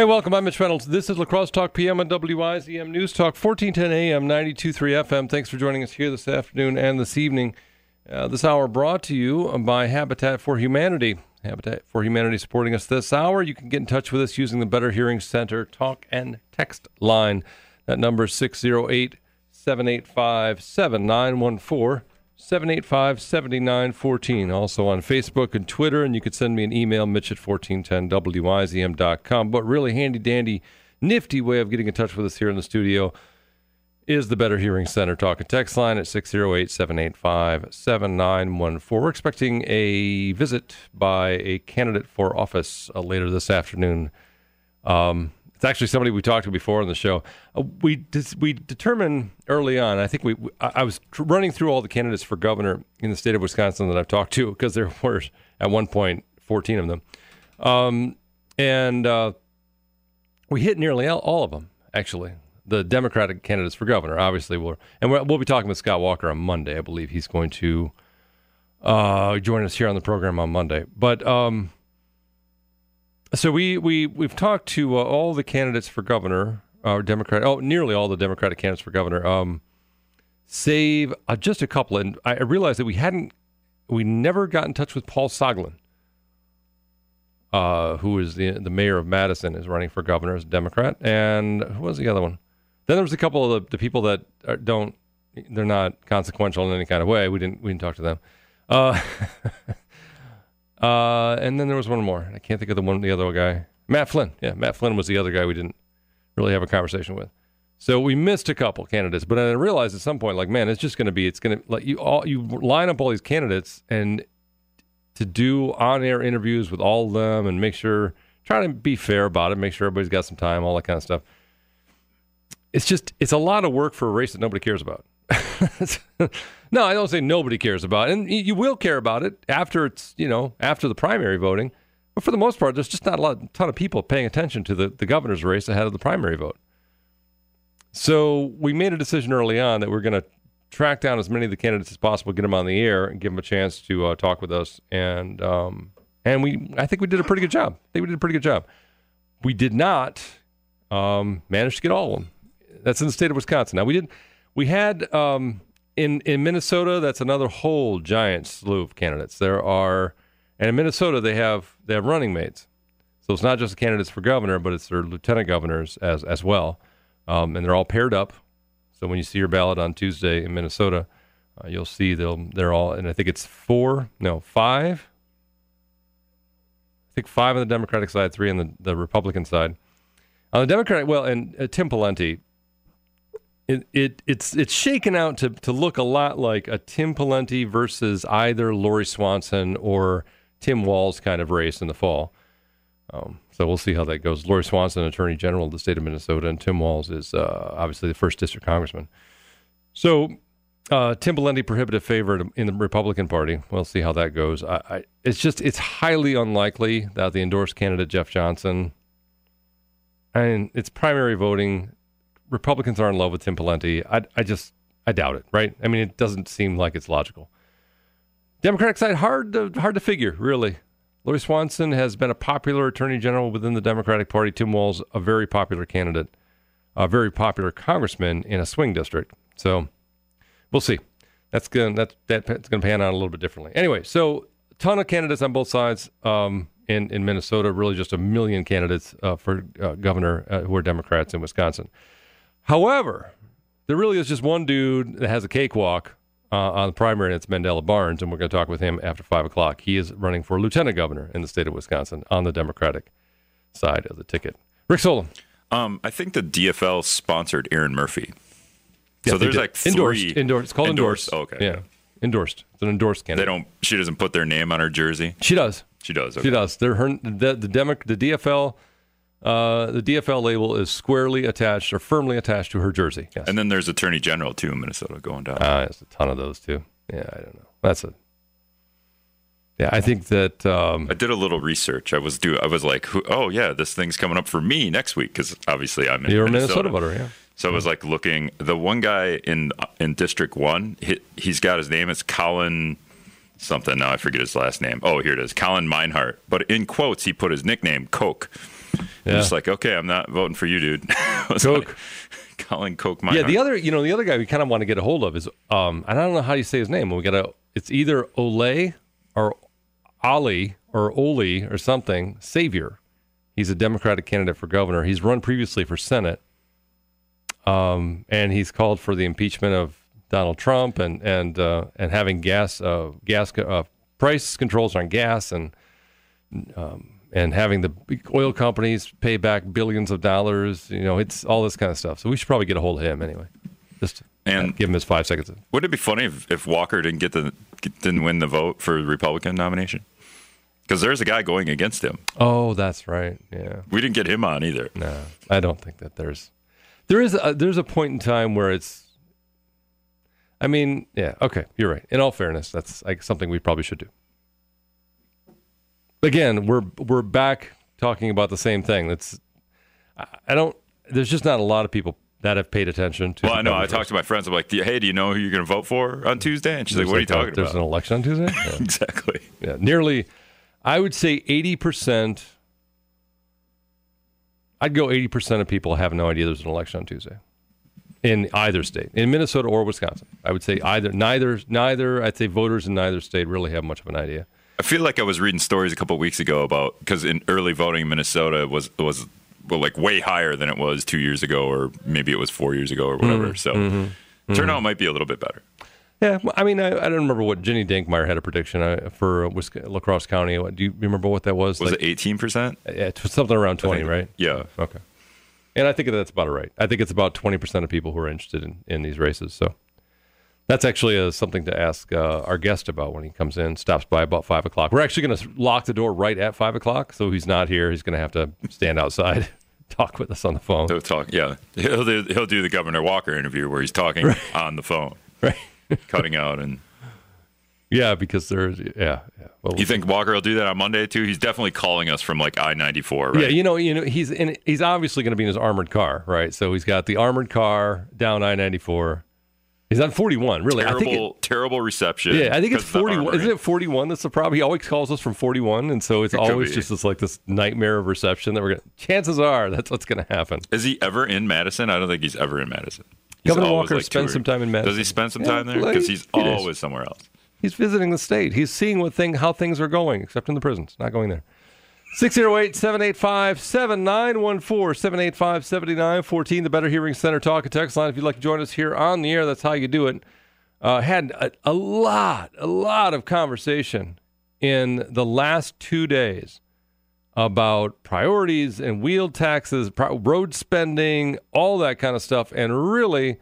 Hey, welcome. I'm Mitch Reynolds. This is Lacrosse Talk PM on WIZM News Talk, 1410 AM, 92.3 FM. Thanks for joining us here this afternoon and this evening. Uh, this hour brought to you by Habitat for Humanity. Habitat for Humanity supporting us this hour. You can get in touch with us using the Better Hearing Center talk and text line. That number is 608 785 7914. 785 7914. Also on Facebook and Twitter, and you could send me an email, mitch at 1410wizm.com. But really handy dandy, nifty way of getting in touch with us here in the studio is the Better Hearing Center talk and text line at 608 785 7914. We're expecting a visit by a candidate for office uh, later this afternoon. Um, it's actually somebody we talked to before on the show. Uh, we dis- we determined early on. I think we, we I was tr- running through all the candidates for governor in the state of Wisconsin that I've talked to because there were at one point 14 of them, um, and uh, we hit nearly all, all of them actually. The Democratic candidates for governor, obviously, will and we'll, we'll be talking with Scott Walker on Monday. I believe he's going to uh, join us here on the program on Monday. But um, so we we we've talked to uh, all the candidates for governor, or uh, Democrat, oh, nearly all the Democratic candidates for governor, um, save uh, just a couple. And I realized that we hadn't, we never got in touch with Paul Soglin, uh, who is the the mayor of Madison, is running for governor as a Democrat, and who was the other one? Then there was a couple of the, the people that are, don't, they're not consequential in any kind of way. We didn't we didn't talk to them. Uh, Uh, and then there was one more. I can't think of the one, the other guy. Matt Flynn. Yeah, Matt Flynn was the other guy we didn't really have a conversation with. So we missed a couple candidates, but I realized at some point, like, man, it's just going to be, it's going to like you all you line up all these candidates and to do on-air interviews with all of them and make sure, try to be fair about it, make sure everybody's got some time, all that kind of stuff. It's just, it's a lot of work for a race that nobody cares about. no, I don't say nobody cares about it. And you will care about it after it's, you know, after the primary voting. But for the most part, there's just not a lot, ton of people paying attention to the, the governor's race ahead of the primary vote. So we made a decision early on that we're going to track down as many of the candidates as possible, get them on the air, and give them a chance to uh, talk with us. And um, and we, I think we did a pretty good job. I think we did a pretty good job. We did not um, manage to get all of them. That's in the state of Wisconsin. Now we did we had um, in in Minnesota. That's another whole giant slew of candidates. There are, and in Minnesota they have they have running mates. So it's not just the candidates for governor, but it's their lieutenant governors as as well, um, and they're all paired up. So when you see your ballot on Tuesday in Minnesota, uh, you'll see they'll they're all, and I think it's four, no five. I think five on the Democratic side, three on the, the Republican side. On the Democratic, well, and uh, Tim Pawlenty, it, it it's it's shaken out to to look a lot like a Tim Pawlenty versus either Lori Swanson or Tim Walz kind of race in the fall. Um, so we'll see how that goes. Lori Swanson, Attorney General of the state of Minnesota, and Tim Walz is uh, obviously the first district congressman. So uh, Tim Pawlenty prohibitive favorite in the Republican Party. We'll see how that goes. I, I, it's just it's highly unlikely that the endorsed candidate Jeff Johnson. and it's primary voting Republicans are in love with Tim Pawlenty. I, I just, I doubt it, right? I mean, it doesn't seem like it's logical. Democratic side, hard to, hard to figure, really. Lori Swanson has been a popular attorney general within the Democratic Party. Tim Walz, a very popular candidate, a very popular congressman in a swing district. So we'll see. That's going that that's to pan out a little bit differently. Anyway, so ton of candidates on both sides um, in in Minnesota. Really, just a million candidates uh, for uh, governor uh, who are Democrats in Wisconsin. However, there really is just one dude that has a cakewalk uh, on the primary, and it's Mandela Barnes, and we're going to talk with him after 5 o'clock. He is running for lieutenant governor in the state of Wisconsin on the Democratic side of the ticket. Rick Solem. Um, I think the DFL sponsored Erin Murphy. so there's like three endorsed. Endorsed. It's called endorsed. endorsed. Oh, okay. Yeah. Endorsed. It's an endorsed candidate. They don't. She doesn't put their name on her jersey. She does. She does. Okay. She does. They're her. The the, Demo, the DFL uh, the DFL label is squarely attached or firmly attached to her jersey. Yes. And then there's Attorney General too in Minnesota going down. Ah, there's a ton of those too. Yeah, I don't know. That's a. Yeah, I think that um, I did a little research. I was do. I was like, oh yeah, this thing's coming up for me next week because obviously I'm in you're Minnesota. Minnesota voter, yeah. So I was like looking. The one guy in in District One, he, he's got his name. It's Colin something. Now I forget his last name. Oh, here it is, Colin Meinhardt. But in quotes, he put his nickname Coke. Yeah. Just like, okay, I'm not voting for you, dude. Coke. like calling Coke my Yeah, the other, you know, the other guy we kind of want to get a hold of is, um, and I don't know how you say his name. We got to, it's either Ole or Ali or Oli or something. Savior. He's a Democratic candidate for governor. He's run previously for Senate, um, and he's called for the impeachment of Donald Trump and and uh, and having gas uh, gas uh, price controls on gas and um, and having the oil companies pay back billions of dollars. You know, it's all this kind of stuff. So we should probably get a hold of him anyway. Just And- give him his five seconds. Wouldn't it be funny if, if Walker didn't get the didn't win the vote for the Republican nomination? Because there's a guy going against him. Oh, that's right. Yeah. We didn't get him on either. No, I don't think that there's there is a, there's a point in time where it's. I mean, yeah, okay, you're right. In all fairness, that's like something we probably should do. Again, we're we're back talking about the same thing. That's I, don't. There's just not a lot of people that have paid attention to. Well, I know. I talked to my friends. I'm like, hey, do you know who you're going to vote for on Tuesday? And she's like, There's what are you talking a- talking There's an election on Tuesday. Yeah. exactly. Yeah, nearly. I would say eighty percent. I'd go eighty percent of people have no idea there's an election on Tuesday, in either state, in Minnesota or Wisconsin. I would say either, neither, neither. I'd say voters in neither state really have much of an idea. I feel like I was reading stories a couple of weeks ago about because in early voting in Minnesota was was well, like way higher than it was two years ago, or maybe it was four years ago, or whatever. Mm. So mm-hmm. turnout mm-hmm. might be a little bit better. Yeah, I mean, I, I don't remember what Ginny Dankmeyer had a prediction uh, for uh, Wis- Lacrosse County. Do you remember what that was? Was Like, it eighteen percent? yeah, it was something around twenty, right? Yeah. Okay. And I think that's about right. I think it's about 20% of people who are interested in, in these races. So that's actually uh, something to ask uh, our guest about when he comes in, stops by about 5 o'clock. We're actually going to lock the door right at 5 o'clock. So he's not here. He's going to have to stand outside, talk with us on the phone. He'll talk. Yeah, he'll do, he'll do the Governor Walker interview where he's talking on the phone, Right. cutting out. And Yeah, because there's, yeah. yeah. Well, you think Walker will do that on Monday too? He's definitely calling us from like I ninety four, right? Yeah, you know, you know, he's in. He's obviously going to be in his armored car, right? So he's got the armored car down I ninety four. He's on forty one. Really, I think. It, terrible, terrible reception. Yeah, I think it's 41. Isn't it 41? That's the problem. He always calls us from 41, and so it's could always just this like this nightmare of reception that we're going to. Chances are that's what's going to happen. Is he ever in Madison? I don't think he's ever in Madison. He's Governor Walker like, spends some time in Madison. Does he spend some Yeah, time there? Because he's always somewhere else. He's visiting the state. He's seeing what thing how things are going, except in the prisons. Not going there. 608 785 7914 785 7914. The Better Hearing Center Talk and Text line. If you'd like to join us here on the air, that's how you do it. Uh, had a, a lot, a lot of conversation in the last two days about priorities and wheel taxes, road spending, all that kind of stuff. And really,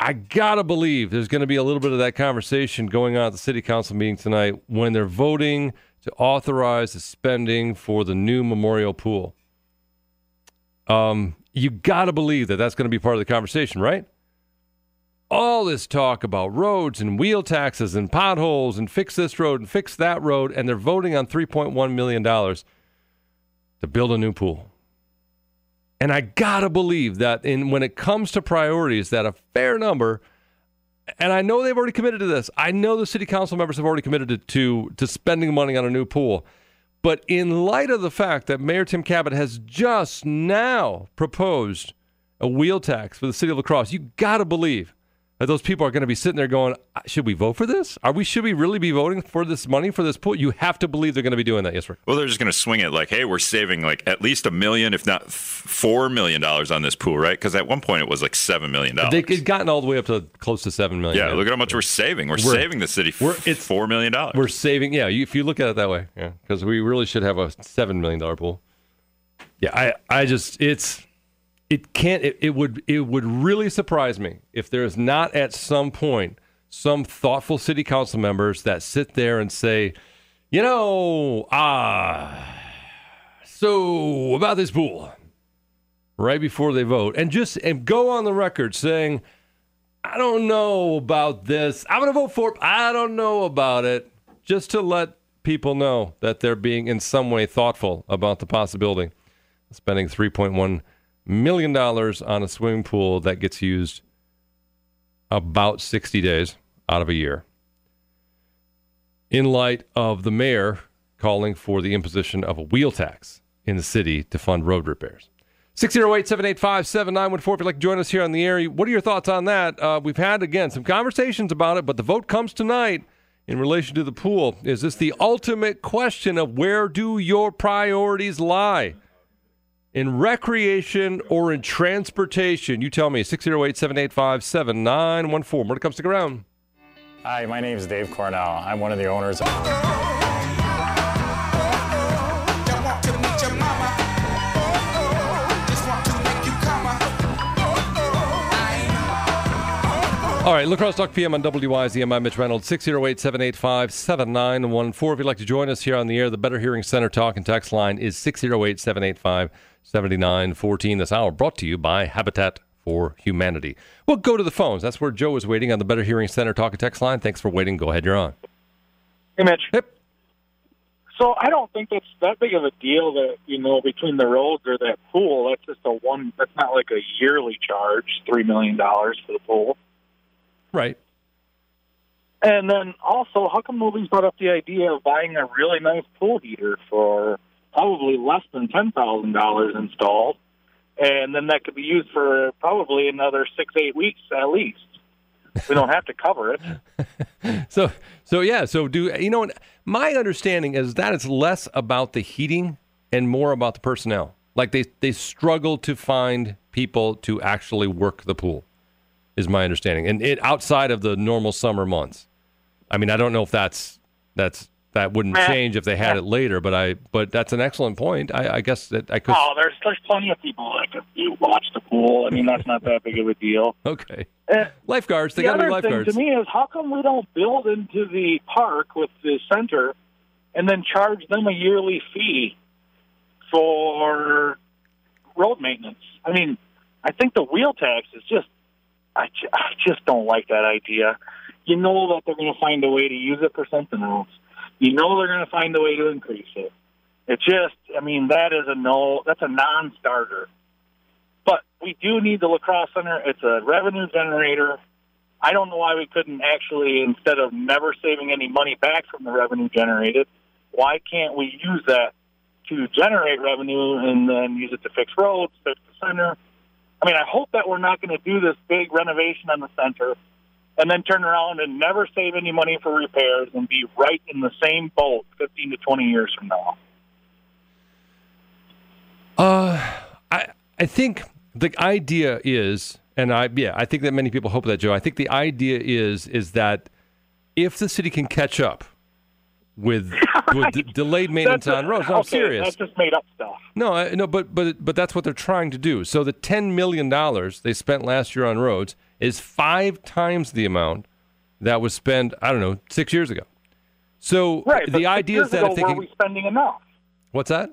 I gotta believe there's going to be a little bit of that conversation going on at the city council meeting tonight when they're voting to authorize the spending for the new memorial pool. Um, you gotta believe that that's going to be part of the conversation, right? All this talk about roads and wheel taxes and potholes and fix this road and fix that road, and they're voting on 3.1 million dollars to build a new pool. And I gotta believe that in when it comes to priorities, that a fair number, and I know they've already committed to this. I know the city council members have already committed to to, to spending money on a new pool. But in light of the fact that Mayor Tim Kabat has just now proposed a wheel tax for the city of Lacrosse, you gotta believe that those people are going to be sitting there going, "Should we vote for this? Are we? Should we really be voting for this money for this pool?" You have to believe they're going to be doing that. Yes, Rick. Well, they're just going to swing it like, hey, we're saving like at least a million, if not four million dollars on this pool, right? Because at one point it was like seven million dollars. They had gotten all the way up to close to seven million. Yeah, look at how much we're saving. We're, We're- saving the city we're- it's- four million dollars. We're saving, yeah. You, if you look at it that way, yeah, because we really should have a seven million dollar pool. Yeah, I, I just, it's, it can't. It, it would, it would really surprise me if there is not at some point some thoughtful city council members that sit there and say, you know, ah, so about this pool, right before they vote, and just and go on the record saying. I don't know about this. I'm going to vote for it. I don't know about it. Just to let people know that they're being in some way thoughtful about the possibility of spending $3.1 million dollars on a swimming pool that gets used about 60 days out of a year. In light of the mayor calling for the imposition of a wheel tax in the city to fund road repairs. 608 785 7914. If you'd like to join us here on the air, what are your thoughts on that? Uh, we've had, again, some conversations about it, but the vote comes tonight in relation to the pool. Is this the ultimate question of where do your priorities lie? In recreation or in transportation? You tell me, 608 785 7914. More to come, stick around. Hi, my name is Dave Cornell. I'm one of the owners of. All right, Lacrosse Talk PM on WIZM. I'm Mitch Reynolds, 608 785 7914. If you'd like to join us here on the air, the Better Hearing Center talk and text line is 608 785 7914. This hour brought to you by Habitat for Humanity. We'll go to the phones. That's where Joe is waiting on the Better Hearing Center talk and text line. Thanks for waiting. Go ahead, you're on. Hey, Mitch. Yep. So I don't think that's that big of a deal that you know between the roads or that pool. That's just a one. That's not like a yearly charge, three million dollars for the pool. Right. And then also, how come nobody's brought up the idea of buying a really nice pool heater for probably less than ten thousand dollars installed, and then that could be used for probably another six eight weeks at least. We don't have to cover it. So, so yeah. So, do you know? My understanding is that it's less about the heating and more about the personnel. Like they they struggle to find people to actually work the pool, is my understanding, and it outside of the normal summer months. I mean, I don't know if that's that's that wouldn't change if they had it later, but I but that's an excellent point. I, I guess that I could. Oh, there's there's plenty of people that could you watch the pool. I mean, that's not that big of a deal. Okay, Uh, lifeguards. They the got to be other thing lifeguards. to me is how come we don't build into the park with the center and then charge them a yearly fee for road maintenance? I mean, I think the wheel tax is just I, I just don't like that idea. You know that they're going to find a way to use it for something else. You know they're going to find a way to increase it. It just, I mean, that is a no. That's a non-starter. But we do need the lacrosse center. It's a revenue generator. I don't know why we couldn't actually, instead of never saving any money back from the revenue generated, why can't we use that to generate revenue and then use it to fix roads, fix the center? I mean, I hope that we're not going to do this big renovation on the center and then turn around and never save any money for repairs and be right in the same boat 15 to 20 years from now. Uh, I I think the idea is, and I yeah, I think that many people hope that Joe. I think the idea is is that if the city can catch up with with d- delayed maintenance on roads, no, I'm okay, serious. That's just made up stuff. No, no, but but but that's what they're trying to do. So the ten million dollars they spent last year on roads is five times the amount that was spent. I don't know six years ago. So Right. the idea is that ago, if they were can, we spending enough? what's that?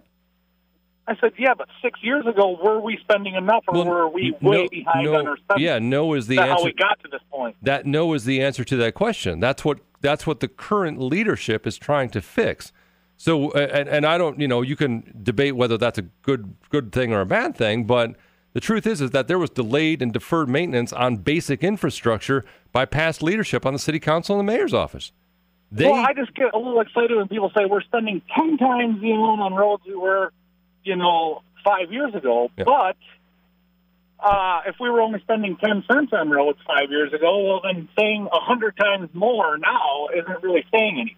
I said, yeah, but six years ago, were we spending enough, or Well, were we no- way behind no, on our spending? Yeah, no is the That's answer. how we got to this point. that no is the answer to that question. That's what that's what the current leadership is trying to fix. So and, and I don't, you know, you can debate whether that's a good good thing or a bad thing, but the truth is is that there was delayed and deferred maintenance on basic infrastructure by past leadership on the city council and the mayor's office. They well, I just get a little excited when people say we're spending ten times the amount on roads we were, you know, five years ago. Yeah. But uh, if we were only spending ten cents on roads five years ago, well, then saying a hundred times more now isn't really saying anything.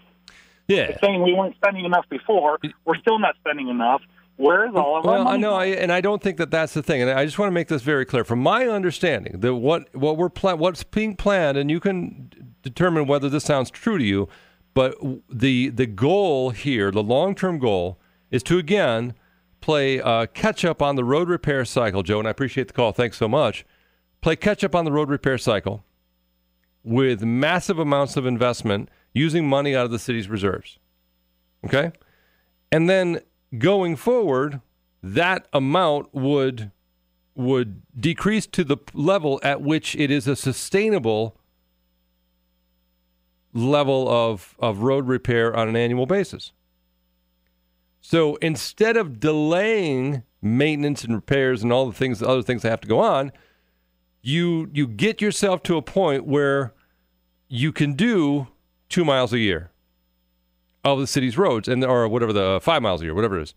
yeah. It's saying we weren't spending enough before. We're still not spending enough. Where's all of our Well, money? I know, I, and I don't think that that's the thing. And I just want to make this very clear. From my understanding, that what what we're pla- what's being planned, and you can determine whether this sounds true to you, but the the goal here, the long term goal, is to again play uh, catch up on the road repair cycle. Joe, and I appreciate the call. Thanks so much. Play catch up on the road repair cycle with massive amounts of investment using money out of the city's reserves. Okay, and then going forward, that amount would would decrease to the level at which it is a sustainable level of, of road repair on an annual basis. So instead of delaying maintenance and repairs and all the things, other things that have to go on, you you get yourself to a point where you can do two miles a year of the city's roads and or whatever the five miles a year, whatever it is,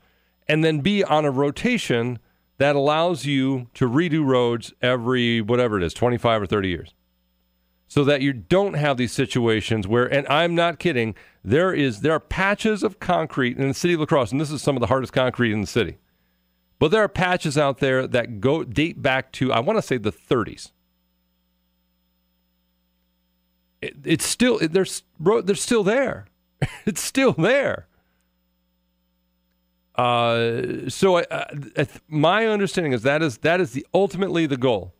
and then be on a rotation that allows you to redo roads every whatever it is, 25 or 30 years. So that you don't have these situations where and I'm not kidding, there is there are patches of concrete in the city of La Crosse, and this is some of the hardest concrete in the city. But there are patches out there that go date back to I want to say the 30s. It, it's still it, there's they're still there. it's still there. Uh, so I, I, my understanding is that is that is the ultimately the goal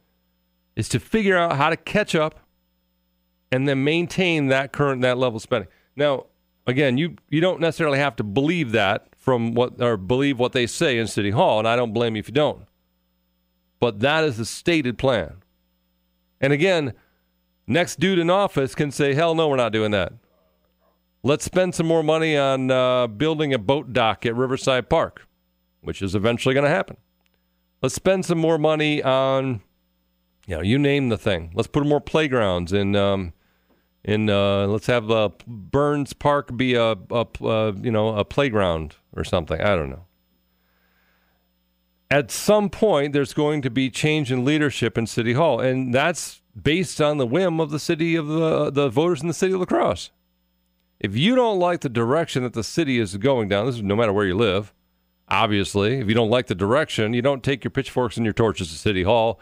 is to figure out how to catch up and then maintain that current that level of spending. Now, again, you you don't necessarily have to believe that from what or believe what they say in City Hall, and I don't blame you if you don't. But that is the stated plan. And again, next dude in office can say, "Hell no, we're not doing that." Let's spend some more money on uh, building a boat dock at Riverside Park, which is eventually going to happen. Let's spend some more money on, you know, you name the thing. Let's put more playgrounds in. Um, in uh, let's have uh, Burns Park be a, a uh, you know a playground or something. I don't know. At some point, there's going to be change in leadership in City Hall, and that's based on the whim of the city of the the voters in the city of La Crosse. If you don't like the direction that the city is going down, this is no matter where you live, obviously. If you don't like the direction, you don't take your pitchforks and your torches to City Hall.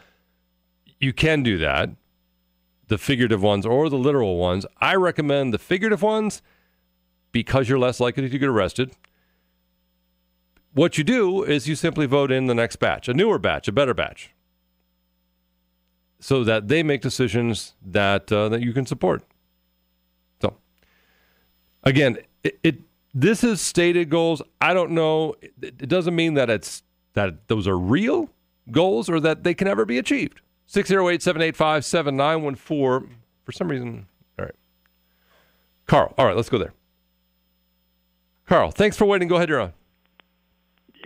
You can do that, the figurative ones or the literal ones. I recommend the figurative ones because you're less likely to get arrested. What you do is you simply vote in the next batch, a newer batch, a better batch, so that they make decisions that uh, that you can support. Again, it, it this is stated goals. I don't know. It, it doesn't mean that it's that those are real goals or that they can ever be achieved. 608 785 7914. For some reason, all right. Carl, all right, let's go there. Carl, thanks for waiting. Go ahead, you're on.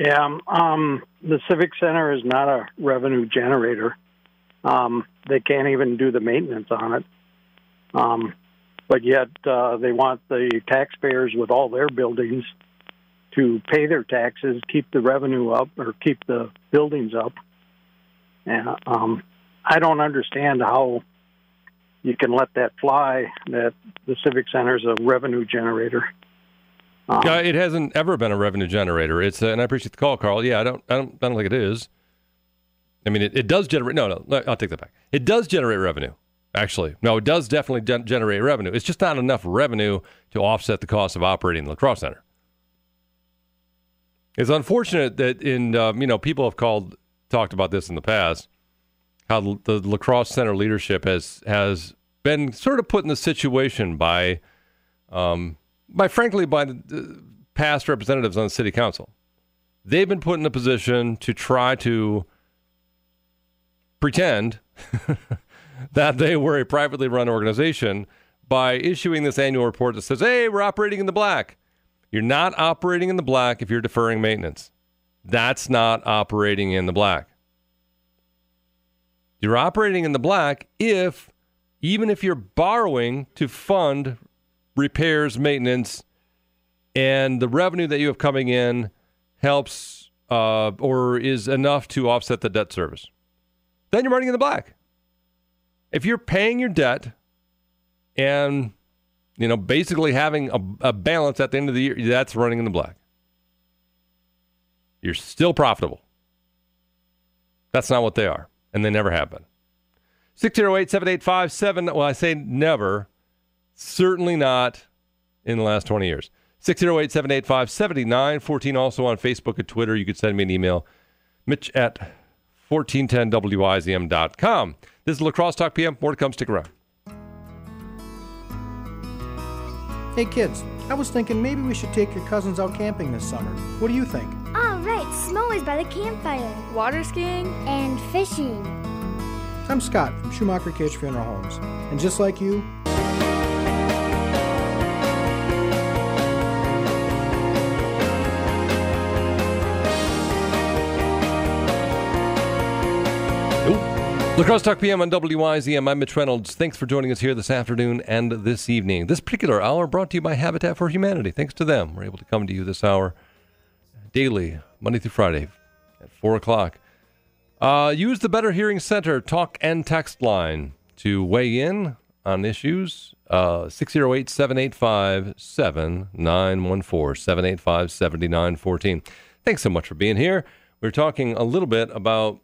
Yeah, um, um, the Civic Center is not a revenue generator. Um, they can't even do the maintenance on it. Um, but yet uh, they want the taxpayers with all their buildings to pay their taxes, keep the revenue up, or keep the buildings up. And um, I don't understand how you can let that fly. That the Civic Center is a revenue generator. Um, yeah, it hasn't ever been a revenue generator. It's uh, and I appreciate the call, Carl. Yeah, I don't, I don't, I don't think it is. I mean, it, it does generate. No, no, I'll take that back. It does generate revenue actually. No, it does definitely gen- generate revenue. It's just not enough revenue to offset the cost of operating the lacrosse center. It's unfortunate that in um, you know people have called talked about this in the past how the La Crosse center leadership has has been sort of put in the situation by um, by frankly by the past representatives on the city council. They've been put in a position to try to pretend that they were a privately run organization by issuing this annual report that says, hey, we're operating in the black. You're not operating in the black if you're deferring maintenance. That's not operating in the black. You're operating in the black if, even if you're borrowing to fund repairs, maintenance, and the revenue that you have coming in helps uh, or is enough to offset the debt service, then you're running in the black if you're paying your debt and you know basically having a, a, balance at the end of the year that's running in the black. You're still profitable. That's not what they are and they never have been. 608-785-7 well i say never certainly not in the last 20 years. 608-785-7914 also on facebook and twitter. You could send me an email mitch at 1410wizm.com this is Lacrosse Talk PM. More to come. Stick around. Hey kids, I was thinking maybe we should take your cousins out camping this summer. What do you think? All right, s'mores by the campfire, water skiing, and fishing. I'm Scott from Schumacher Cage Funeral Homes, and just like you, La Crosse Talk PM on WIZM. I'm Mitch Reynolds. Thanks for joining us here this afternoon and this evening. This particular hour brought to you by Habitat for Humanity. Thanks to them, we're able to come to you this hour daily Monday through Friday at 4 o'clock. Uh, use the Better Hearing Center talk and text line to weigh in on issues. Uh, 608 785 7914. 785 7914. Thanks so much for being here. We're talking a little bit about,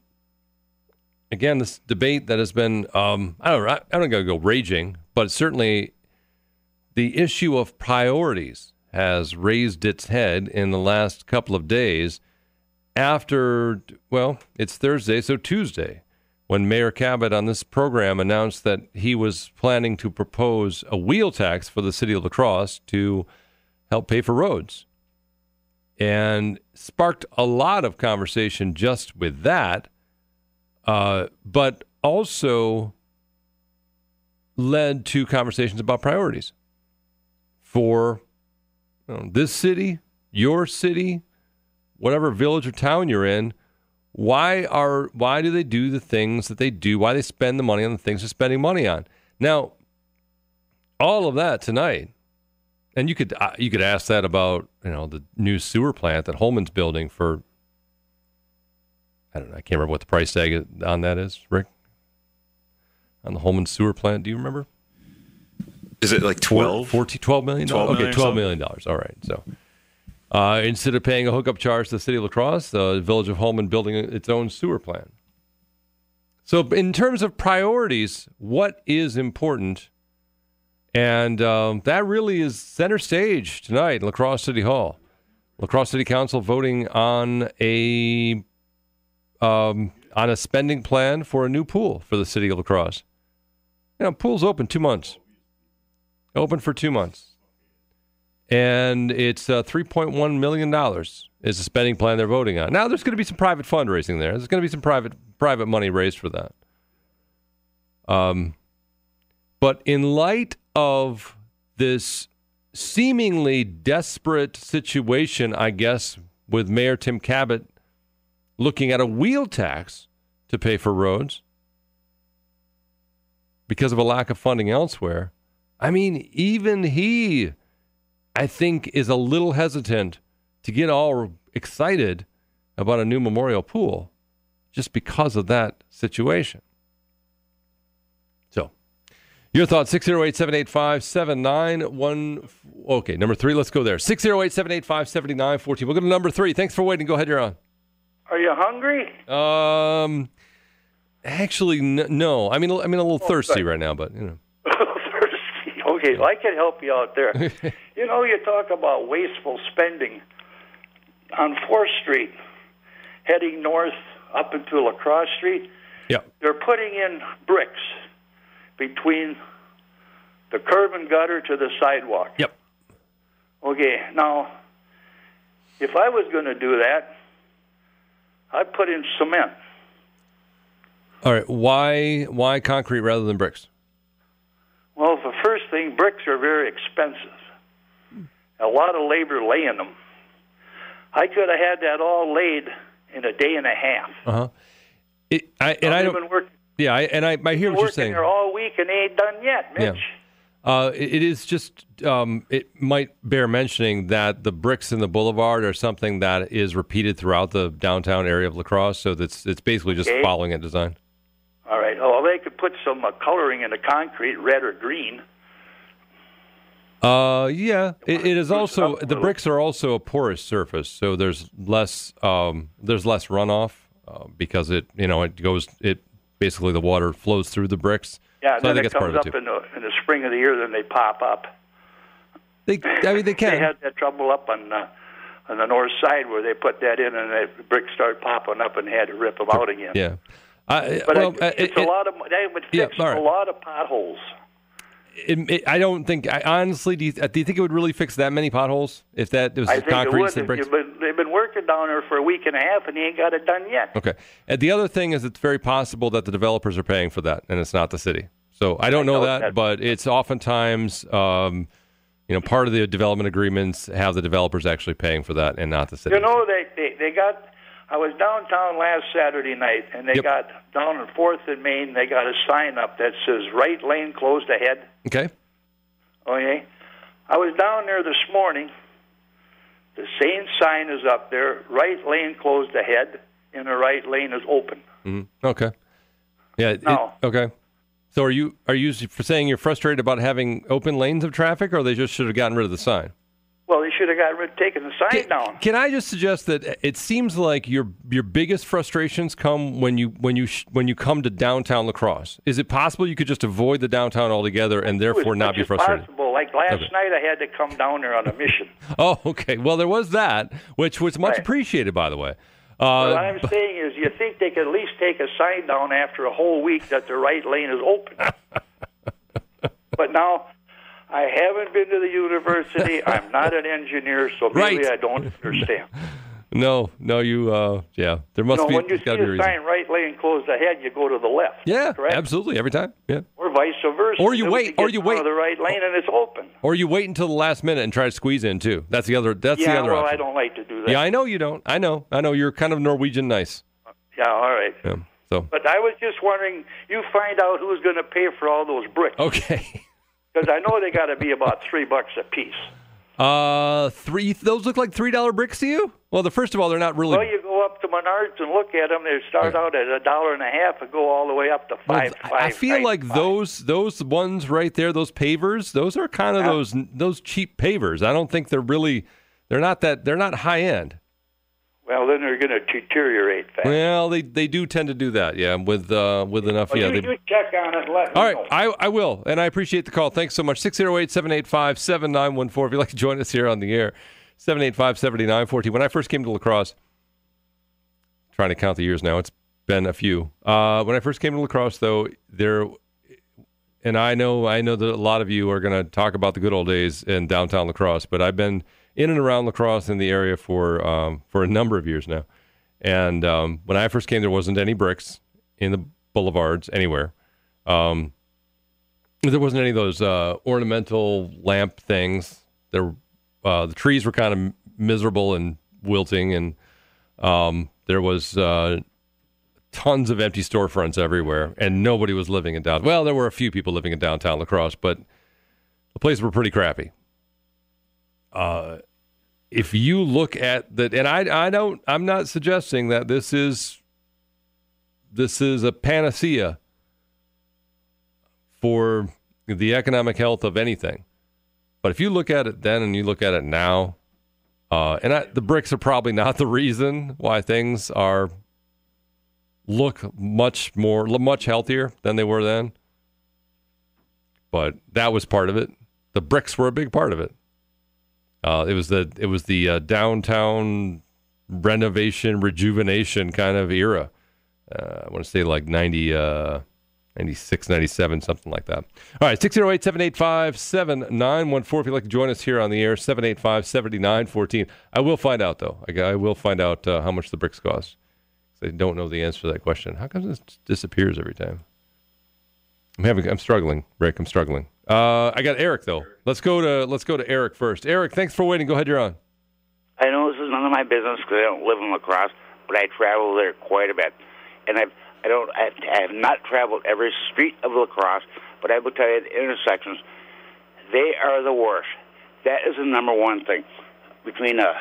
again, this debate that has been, um, I don't know, I don't to go raging, but certainly the issue of priorities has raised its head in the last couple of days after, well, it's Thursday, so Tuesday, when Mayor Kabat on this program announced that he was planning to propose a wheel tax for the city of Lacrosse to help pay for roads. And sparked a lot of conversation just with that, uh, but also led to conversations about priorities for you know, this city, your city, whatever village or town you're in. Why are why do they do the things that they do? Why they spend the money on the things they're spending money on? Now, all of that tonight, and you could uh, you could ask that about you know the new sewer plant that Holmen's building for. I don't know. I can't remember what the price tag on that is, Rick. On the Holmen sewer plant, do you remember? Is it like 12? 14, 12 million? 12 okay, million $12 million. All right. So uh, instead of paying a hookup charge to the city of La Crosse, the village of Holmen building its own sewer plant. So, in terms of priorities, what is important? And um, that really is center stage tonight in La Crosse City Hall. La Crosse City Council voting on a um, on a spending plan for a new pool for the city of La Crosse. You know, pool's open two months. Open for two months. And it's uh, $3.1 million is the spending plan they're voting on. Now, there's going to be some private fundraising there. There's going to be some private private money raised for that. Um, but in light of this seemingly desperate situation, I guess, with Mayor Tim Kabat looking at a wheel tax to pay for roads because of a lack of funding elsewhere, I mean, even he, I think, is a little hesitant to get all excited about a new memorial pool just because of that situation. So, your thoughts 608 785 7914. Okay, number three, let's go there. 608 785 7914. We'll go to number three. Thanks for waiting. Go ahead, you're on. Are you hungry? Um, actually, n- no. I mean, I mean, a little thirsty right now, but you know. Thirsty. Okay, well, I can help you out there. you know, you talk about wasteful spending on Fourth Street, heading north up into La Crosse Street. Yeah. They're putting in bricks between the curb and gutter to the sidewalk. Yep. Okay, now, if I was going to do that, I'd put in cement. All right. Why why concrete rather than bricks? Well, the first thing, bricks are very expensive. A lot of labor laying them. I could have had that all laid in a day and a half. Uh huh. It, I, and I don't. working, Yeah, I, and I, I hear what you're saying. working there all week and they ain't done yet, Yeah. Uh, it it is just. Um, it might bear mentioning that the bricks in the boulevard are something that is repeated throughout the downtown area of lacrosse. So that's it's basically just Okay. following a design. All right. Oh, they could put some uh, coloring in the concrete, red or green. Uh, yeah. It, it is also the bricks are also a porous surface, so there's less um, there's less runoff uh, because it you know it goes it basically the water flows through the bricks. Yeah, so I then it comes up in the in the spring of the year, then they pop up. They, I mean, they can. They had that trouble up on uh, on the north side where they put that in, and the bricks started popping up, and had to rip them out again. yeah. I, But well, I, uh, it's it- a lot of that would yeah, fix a lot of potholes. It, it, I don't think. I honestly, do you, do you think it would really fix that many potholes if that was I concrete it would. instead of bricks? They've been, they've been working down there for a week and a half, and they ain't got it done yet. Okay. And the other thing is, it's very possible that the developers are paying for that, and it's not the city. So I don't know know that, that. but it's oftentimes, um, you know, part of the development agreements have the developers actually paying for that, and not the city. You know, they, they they got. I was downtown last Saturday night, and they Yep. got down on Fourth and Main. They got a sign up that says "Right lane closed ahead." Okay. Okay, I was down there this morning. The same sign is up there. Right lane closed ahead, and the right lane is open. Mhm. Okay. Yeah. it- No. okay. So are you are you saying you're frustrated about having open lanes of traffic, or they just should have gotten rid of the sign? Well, they should have got rid, taken the sign down. Can I just suggest that it seems like your your biggest frustrations come when you when you sh- when you come to downtown Lacrosse? Is it possible you could just avoid the downtown altogether and therefore not be frustrated? Possible. Like last Okay. night, I had to come down there on a mission. Oh, okay. Well, there was that, which was much Right. appreciated, by the way. Uh, what I'm saying is, you think they could at least take a sign down after a whole week that the right lane is open. but now, I haven't been to the university. I'm not an engineer, so maybe Right. I don't understand. no, no, you. Uh, yeah, there must know, be. when you see a a sign right lane closed ahead, you go to the left. Yeah, correct? absolutely, every time. Yeah. Or vice versa. Or you wait- or you wait. the right lane and it's open. Or you wait until the last minute and try to squeeze in too. That's the other. That's yeah, the other well, option. I don't like to do that. Yeah, I know you don't. I know. I know. You're kind of Norwegian nice. Yeah, all right. Yeah. So But I was just wondering, you find out who's going to pay for all those bricks. okay. Because I know they got to be about three bucks a piece. Uh, three. Those look like three dollar bricks to you? Well, the first of all, they're not really. Well, you go up to Menards and look at them. They start out at a dollar and a half and go all the way up to Well, five. I- feel five, like five. those those ones right there, those pavers, those are kind of those those cheap pavers. I don't think they're really. They're not that. They're not high end. Well, then they're going to deteriorate fast. Well, they they do tend to do that. Yeah, with uh with enough. Well, yeah. you, They, you check on it. Let All right, know. I, I will, and I appreciate the call. Thanks so much. 608 785 7914. If you'd like to join us here on the air, 785 7914. When I first came to lacrosse, trying to count the years now, it's been a few. Uh, when I first came to lacrosse, though, there, and I know, I know that a lot of you are going to talk about the good old days in downtown lacrosse, but I've been in and around lacrosse in the area for um, for a number of years now. And um, when I first came, there wasn't any bricks in the boulevards anywhere. Um, there wasn't any of those uh, ornamental lamp things. There, uh, the trees were kind of miserable and wilting, and um, there was uh, tons of empty storefronts everywhere, and nobody was living in downtown. Well, there were a few people living in downtown Lacrosse, but the places were pretty crappy. Uh, if you look at that, and I, I don't, I'm not suggesting that this is this is a panacea for the economic health of anything. But if you look at it then and you look at it now, uh, and I, the bricks are probably not the reason why things are look much more much healthier than they were then. But that was part of it. The bricks were a big part of it. Uh, it was the it was the uh, downtown renovation rejuvenation kind of era. Uh, I want to say like 90, uh, 96, 97, something like that. All right, 608 785 7914. If you'd like to join us here on the air, 785 7914. I will find out, though. I, I will find out uh, how much the bricks cost. I don't know the answer to that question. How come this disappears every time? I'm having, I'm struggling, Rick. I'm struggling. Uh, I got Eric though. Let's go to let's go to Eric first. Eric, thanks for waiting. Go ahead, you're on. I know this is none of my business because I don't live in Lacrosse, but I travel there quite a bit, and I've I don't I, I have not traveled every street of Lacrosse, but I will tell you the intersections, they are the worst. That is the number one thing between uh,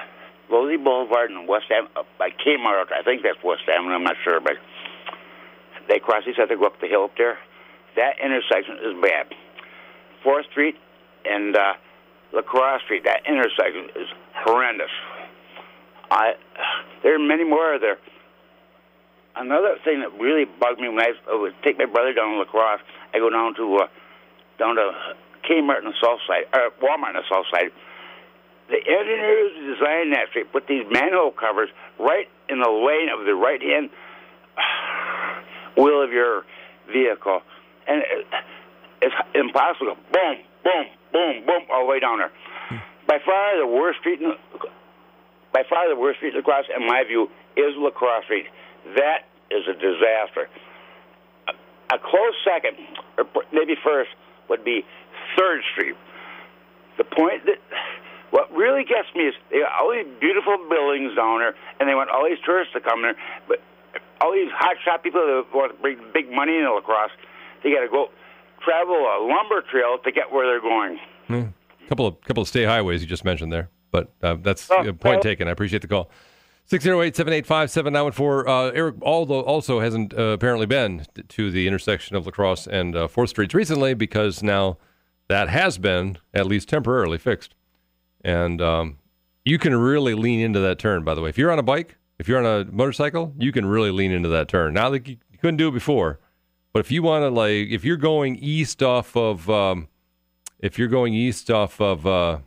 Losey Boulevard and West uh, by Kmart. I think that's West Avenue. I'm not sure, but they cross each other, go up the hill up there. That intersection is bad. Fourth Street and uh, Lacrosse Street. That intersection is horrendous. I there are many more there. Another thing that really bugged me when I, would take my brother down to Lacrosse, I go down to uh, down to Kmart on the south side, or Walmart on the south side. The engineers who designed that street put these manhole covers right in the lane of the right hand wheel of your vehicle, and it, it's impossible. Boom, boom, boom, boom, all the way down there. By far the worst street, in, by far the worst street in Lacrosse, in my view, is Lacrosse Street. That is a disaster. A, a close second, or maybe first, would be Third Street. The point that what really gets me is they got all these beautiful buildings down there, and they want all these tourists to come there, but all these hotshot people that want to bring big money into lacrosse, they got to go travel a lumber trail to get where they're going. A couple of couple of state highways you just mentioned there. But uh, that's Oh, a point taken. I appreciate the call. 608-785-7914. Uh, Eric Aldo also hasn't uh, apparently been to the intersection of Lacrosse and uh, 4th Streets recently because now that has been at least temporarily fixed. And um, you can really lean into that turn, by the way. If you're on a bike, if you're on a motorcycle, you can really lean into that turn. Now that you couldn't do it before, but if you want to like, if you're going east off of, um, if you're going east off of, uh,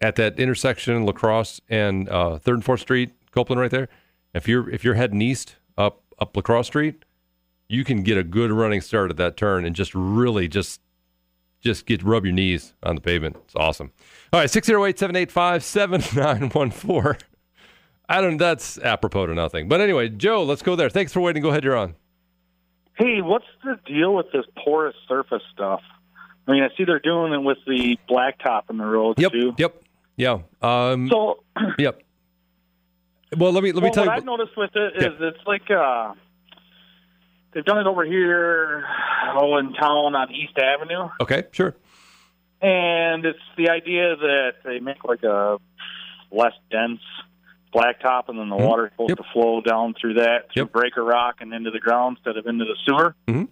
at that intersection, La Crosse and uh, Third and Fourth Street, Copeland, right there. If you're if you're heading east up up La Crosse Street, you can get a good running start at that turn and just really just just get rub your knees on the pavement. It's awesome. All right, 608-785-7914. I don't that's apropos to nothing. But anyway, Joe, let's go there. Thanks for waiting. Go ahead, you're on. Hey, what's the deal with this porous surface stuff? I mean, I see they're doing it with the blacktop in the roads Yep. too. Yep. Yeah. Um So, yep. Well, let me let me well, tell what you I've noticed with it is Yeah. it's like uh, they've done it over here, oh, in town on East Avenue, Okay, sure. and it's the idea that they make like a less dense blacktop, and then the Mhm. water's supposed Yep. to flow down through that through Yep. breaker rock and into the ground instead of into the sewer. Mhm.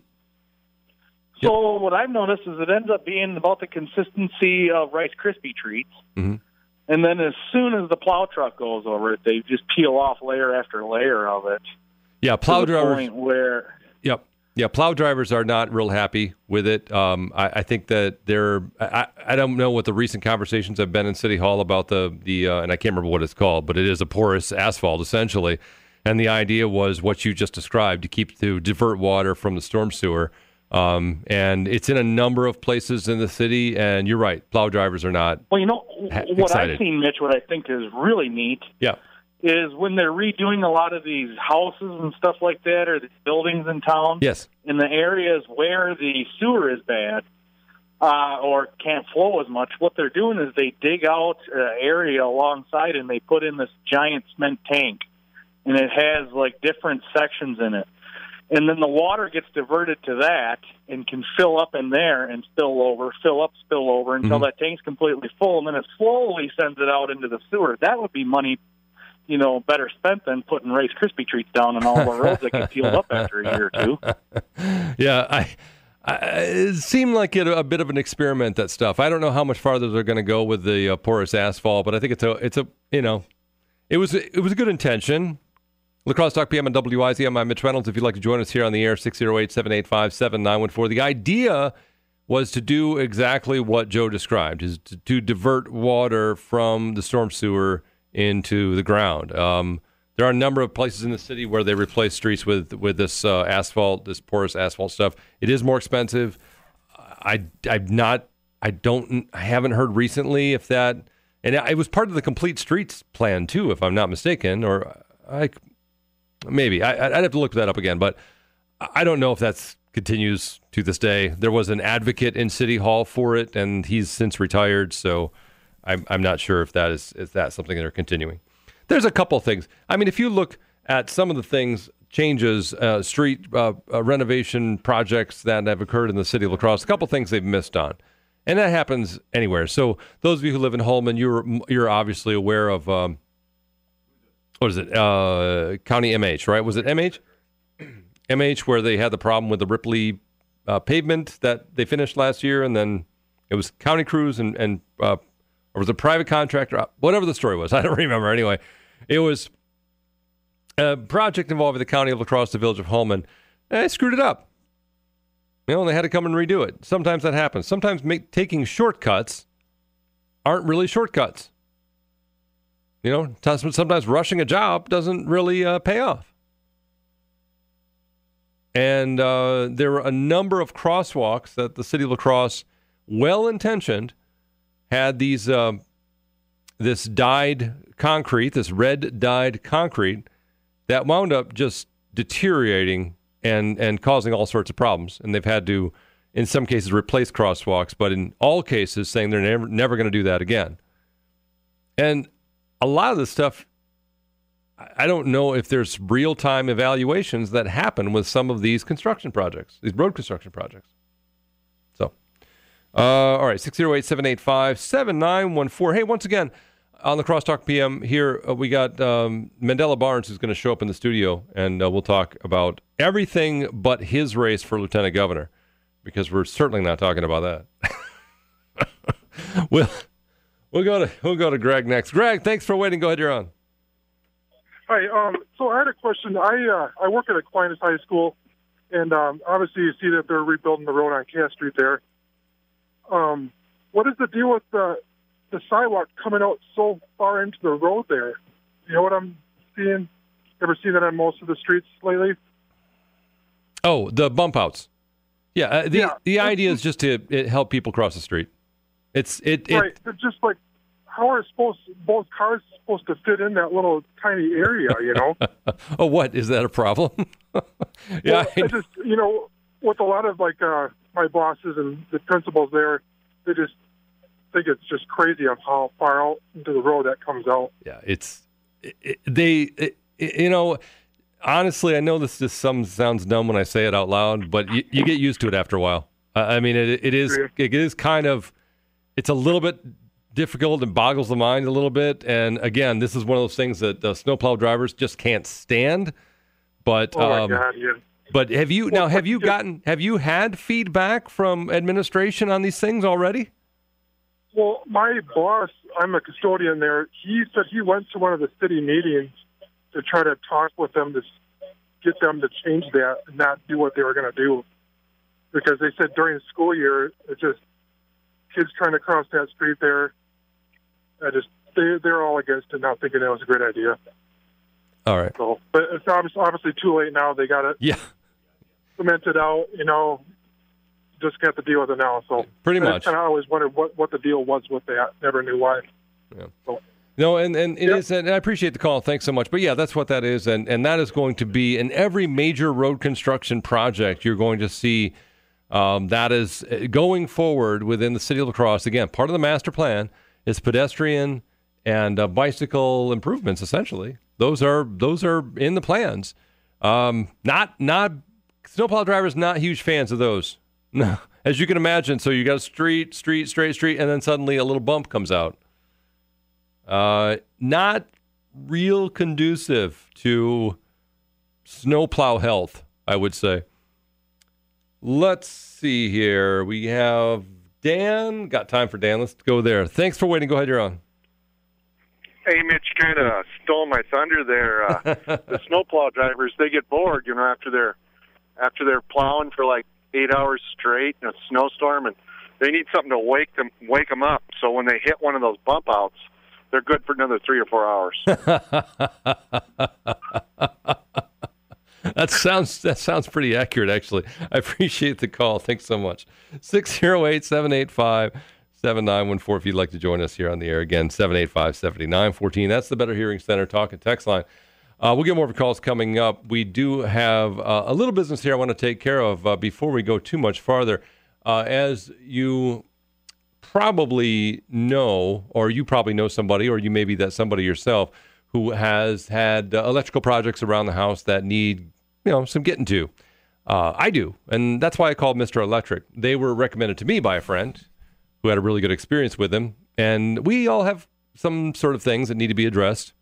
So what I've noticed is it ends up being about the consistency of Rice Krispie treats. Mhm. And then as soon as the plow truck goes over it, they just peel off layer after layer of it. Yeah, plow to the drivers point where Yep. Yeah, plow drivers are not real happy with it. Um, I, I think that they're. I, I don't know what the recent conversations have been in City Hall about the the, uh, and I can't remember what it's called, but it is a porous asphalt essentially. And the idea was what you just described to keep to divert water from the storm sewer. Um, and it's in a number of places in the city. And you're right, plow drivers are not. well, you know Ha- what. I've seen, Mitch. What I think is really neat Yeah. Is when they're redoing a lot of these houses and stuff like that, or the buildings in town. Yes. in the areas where the sewer is bad uh, or can't flow as much, what they're doing is they dig out an area alongside and they put in this giant cement tank, and it has like different sections in it. And then the water gets diverted to that and can fill up in there and spill over, fill up, spill over until Mhm. that tank's completely full, and then it slowly sends it out into the sewer. That would be money, you know, better spent than putting Rice Krispie treats down on all the roads that get peeled up after a year or two. Yeah, I, I it seemed like it a bit of an experiment. That stuff. I don't know how much farther they're going to go with the uh, porous asphalt, but I think it's a it's a you know, it was it was a good intention. La Crosse Talk PM and WIZM. I'm Mitch Reynolds. If you'd like to join us here on the air, 608-785-7914. The idea was to do exactly what Joe described, is to, to divert water from the storm sewer into the ground. Um, there are a number of places in the city where they replace streets with with this uh, asphalt, this porous asphalt stuff. It is more expensive. I I'm not. I don't. I haven't heard recently if that. And it was part of the complete streets plan too, if I'm not mistaken. Or I maybe I, I'd have to look that up again, but I don't know if that continues to this day. There was an advocate in City Hall for it, and he's since retired. So I'm I'm not sure if that is if that's something they're continuing. There's a couple things. I mean, if you look at some of the things, changes, uh, street uh, uh, renovation projects that have occurred in the city of La Crosse, a couple things they've missed on, and that happens anywhere. So those of you who live in Holmen, you're you're obviously aware of um, what is it, uh, County MH, right? Was it MH? MH, where they had the problem with the Ripley uh, pavement that they finished last year, and then it was county crews and and uh, or was a private contractor? Uh, Whatever the story was, I don't remember. Anyway, it was a project involving the county of La Crosse, the village of Holmen. They screwed it up. You know, and they had to come and redo it. Sometimes that happens. Sometimes make, taking shortcuts aren't really shortcuts. You know, sometimes sometimes rushing a job doesn't really uh, pay off. And uh, there were a number of crosswalks that the city of La Crosse, well intentioned, had these uh, this dyed concrete, this red dyed concrete, that wound up just deteriorating and and causing all sorts of problems. And they've had to, in some cases, replace crosswalks, but in all cases, saying they're never never going to do that again. And a lot of the stuff, I don't know if there's real time evaluations that happen with some of these construction projects, these road construction projects. Uh, all right, 608 785 7914. Hey, once again, on the Crosstalk PM here, uh, we got um, Mandela Barnes who's going to show up in the studio, and uh, we'll talk about everything but his race for lieutenant governor, because we're certainly not talking about that. we'll, we'll, go to, we'll go to Greg next. Greg, thanks for waiting. Go ahead, you're on. Hi. Um, so I had a question. I uh, I work at Aquinas High School, and um, obviously you see that they're rebuilding the road on Cass Street there. Um, what is the deal with the the sidewalk coming out so far into the road there? You know what I'm seeing? Ever seen that on most of the streets lately? Oh, the bump outs. Yeah, uh, the Yeah. the idea is just to it, help people cross the street. It's it, it right. They're just like how are supposed both cars supposed to fit in that little tiny area? You know. oh, what is that a problem? yeah, Well, I just you know, with a lot of like uh, my bosses and the principals there, they just think it's just crazy of how far out into the road that comes out. yeah, it's it, it- they it, you know honestly, I know this just some sounds dumb when I say it out loud, but you, you get used to it after a while. I I mean, it, it is it is kind of it's a little bit difficult and boggles the mind a little bit. And again, this is one of those things that the snowplow drivers just can't stand. But Oh my um, God! Yeah. But have you now have you gotten have you had feedback from administration on these things already? Well, my boss, I'm a custodian there. He said he went to one of the city meetings to try to talk with them to get them to change that and not do what they were going to do. Because they said during the school year, it's just kids trying to cross that street there. I just they they're all against it now, thinking it was a great idea. All right. So, but it's obviously, obviously too late now. They got it Yeah. Cemented out. You know, just got to deal with it now. So Pretty much. kind of always wondered what what the deal was with that. Never knew why. Yeah. So, No, and, and it is, and I appreciate the call. Thanks so much. But yeah, that's what that is, and and that is going to be in every major road construction project. You're going to see um, that is uh, going forward within the city of La Crosse. Again, part of the master plan is pedestrian and uh, bicycle improvements. Essentially, those are those are in the plans. Um, not not snowplow drivers not huge fans of those. No, as you can imagine. So you got a street, street, straight street, and then suddenly a little bump comes out. Uh, not real conducive to snowplow health, I would say. Let's see here. We have Dan. Got time for Dan. Let's go there. Thanks for waiting. Go ahead. You're on. Hey, Mitch, kind of stole my thunder there. Uh, the snowplow drivers they get bored, you know, after they're after they're plowing for like eight hours straight in a snowstorm, and they need something to wake them wake them up. So when they hit one of those bump outs, they're good for another three or four hours. that sounds that sounds pretty accurate, actually. I appreciate the call. Thanks so much. 608 785 7914 if you'd like to join us here on the air. Again, 785 7914. That's the Better Hearing Center talk and text line. Uh, we'll get more of calls coming up. We do have uh, a little business here I want to take care of uh, before we go too much farther. Uh, as you probably know, or you probably know somebody, or you may be that somebody yourself who has had uh, electrical projects around the house that need, you know, some getting to. Uh, I do, and that's why I called Mr. Electric. They were recommended to me by a friend who had a really good experience with them, and we all have some sort of things that need to be addressed.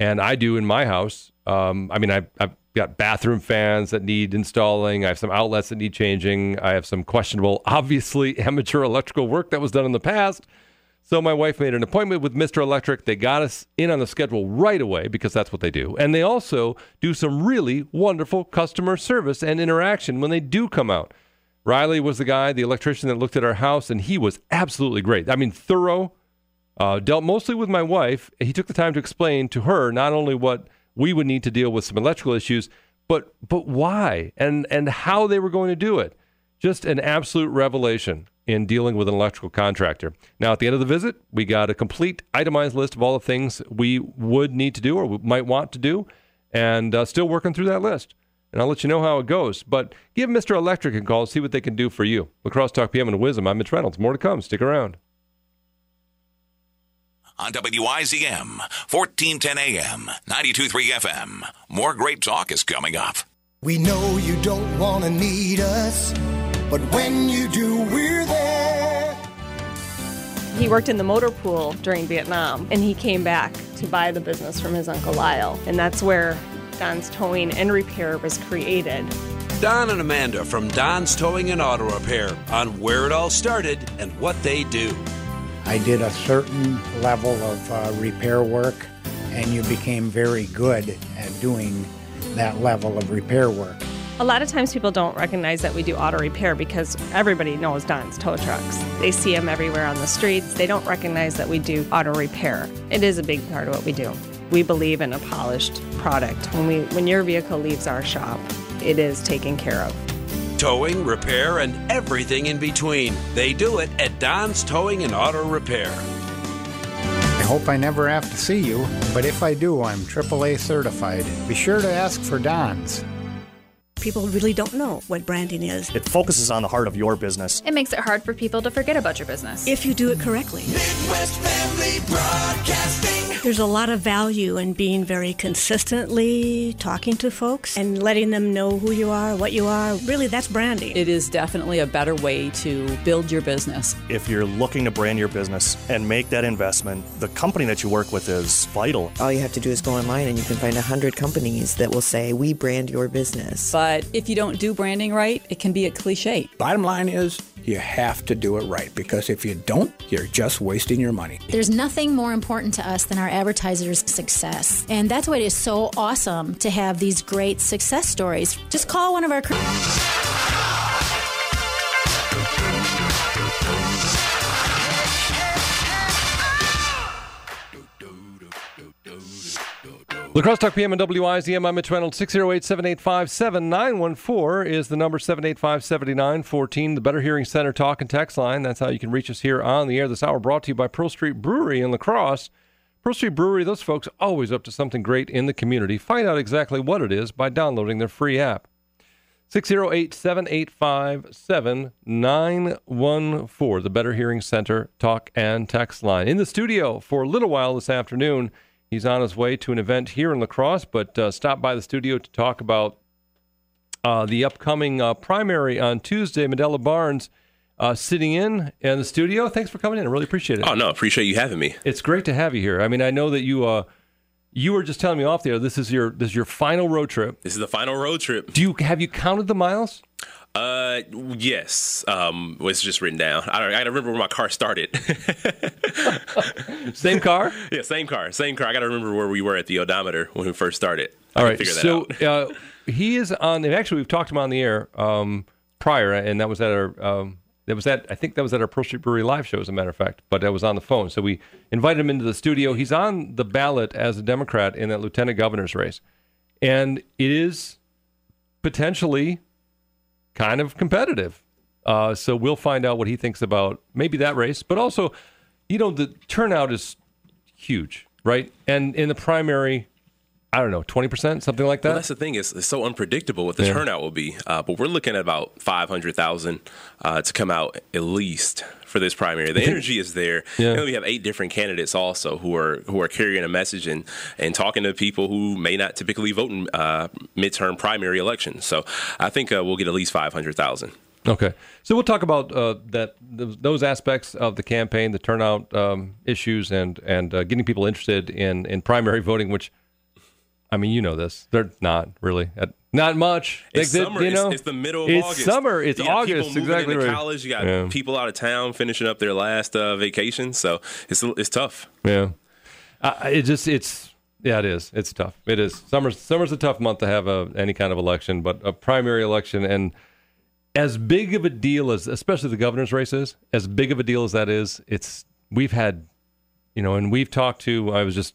And I do in my house. Um, I mean, I've, I've got bathroom fans that need installing. I have some outlets that need changing. I have some questionable, obviously amateur electrical work that was done in the past. So my wife made an appointment with Mr. Electric. They got us in on the schedule right away because that's what they do. And they also do some really wonderful customer service and interaction when they do come out. Riley was the guy, the electrician that looked at our house, and he was absolutely great. I mean, thorough, uh, dealt mostly with my wife. He took the time to explain to her not only what we would need to deal with some electrical issues, but but why and and how they were going to do it. Just an absolute revelation in dealing with an electrical contractor. Now, at the end of the visit, we got a complete itemized list of all the things we would need to do or might want to do, and uh, still working through that list. And I'll let you know how it goes. But give Mr. Electric a call, see what they can do for you. La Crosse Talk PM and WIZM. I'm Mitch Reynolds. More to come. Stick around. On WIZM, 1410 AM, 92.3 FM. More great talk is coming up. We know you don't want to need us, but when you do, we're there. He worked in the motor pool during Vietnam, and he came back to buy the business from his uncle Lyle. And that's where Don's Towing and Repair was created. Don and Amanda from Don's Towing and Auto Repair on where it all started and what they do. I did a certain level of uh, repair work, and you became very good at doing that level of repair work. A lot of times people don't recognize that we do auto repair because everybody knows Don's tow trucks. They see them everywhere on the streets. They don't recognize that we do auto repair. It is a big part of what we do. We believe in a polished product. When we when your vehicle leaves our shop, it is taken care of. Towing, repair, and everything in between. They do it at Don's Towing and Auto Repair. I hope I never have to see you, but if I do, I'm AAA certified. Be sure to ask for Don's. People really don't know what branding is. It focuses on the heart of your business. It makes it hard for people to forget about your business. If you do it correctly. Midwest Family Broadcasting. There's a lot of value in being very consistently talking to folks and letting them know who you are, what you are. Really, that's branding. It is definitely a better way to build your business. If you're looking to brand your business and make that investment, the company that you work with is vital. All you have to do is go online and you can find 100 companies that will say, We brand your business. But if you don't do branding right, it can be a cliche. Bottom line is, you have to do it right because if you don't, you're just wasting your money. There's nothing more important to us than our advertisers' success. And that's why it is so awesome to have these great success stories. Just call one of our. La Crosse Talk PM and WIZM. I'm Mitch Reynolds. 608 785 7914 is the number 785 7914. The Better Hearing Center talk and text line. That's how you can reach us here on the air this hour. Brought to you by Pearl Street Brewery in La Crosse. Pearl Street Brewery, those folks always up to something great in the community. Find out exactly what it is by downloading their free app. 608 785 7914, the Better Hearing Center talk and text line. In the studio for a little while this afternoon, he's on his way to an event here in La Crosse, but uh, stopped by the studio to talk about uh, the upcoming uh, primary on Tuesday. Mandela Barnes uh, sitting in in the studio. Thanks for coming in. I really appreciate it. Oh no, appreciate you having me. It's great to have you here. I mean, I know that you uh, you were just telling me off the air. This is your this is your final road trip. This is the final road trip. Do you have you counted the miles? Uh, yes. Um, was just written down. I don't. I gotta remember where my car started. same car? yeah, same car. Same car. I gotta remember where we were at the odometer when we first started. All right. So uh, he is on. Actually, we've talked to him on the air um, prior, and that was at our. Um, that was at I think that was at our Pearl Street Brewery live show, as a matter of fact. But that was on the phone, so we invited him into the studio. He's on the ballot as a Democrat in that lieutenant governor's race, and it is potentially kind of competitive. Uh, so we'll find out what he thinks about maybe that race, but also, you know, the turnout is huge, right? And in the primary, I don't know, twenty percent, something like that. Well, that's the thing; it's, it's so unpredictable what the Yeah. turnout will be. Uh, but we're looking at about five hundred thousand uh, to come out at least for this primary. The energy is there. Yeah. And we have eight different candidates also who are who are carrying a message and and talking to people who may not typically vote in uh, midterm primary elections. So I think uh, we'll get at least five hundred thousand. Okay, so we'll talk about uh, that those aspects of the campaign, the turnout um, issues, and and uh, getting people interested in in primary voting. Which, I mean, you know this, they're not really at, not much. It's They- they- You know, it's, the middle of August. it's August. summer. It's August. Exactly into right. college. You got Yeah. people out of town finishing up their last uh, vacation. So it's it's tough. Yeah, uh, it just it's yeah, it is. It's tough. It is. Summer's summer's a tough month to have a, any kind of election, but a primary election and as big of a deal as especially the governor's race is, as big of a deal as that is, it's we've had, you know, and we've talked to. I was just.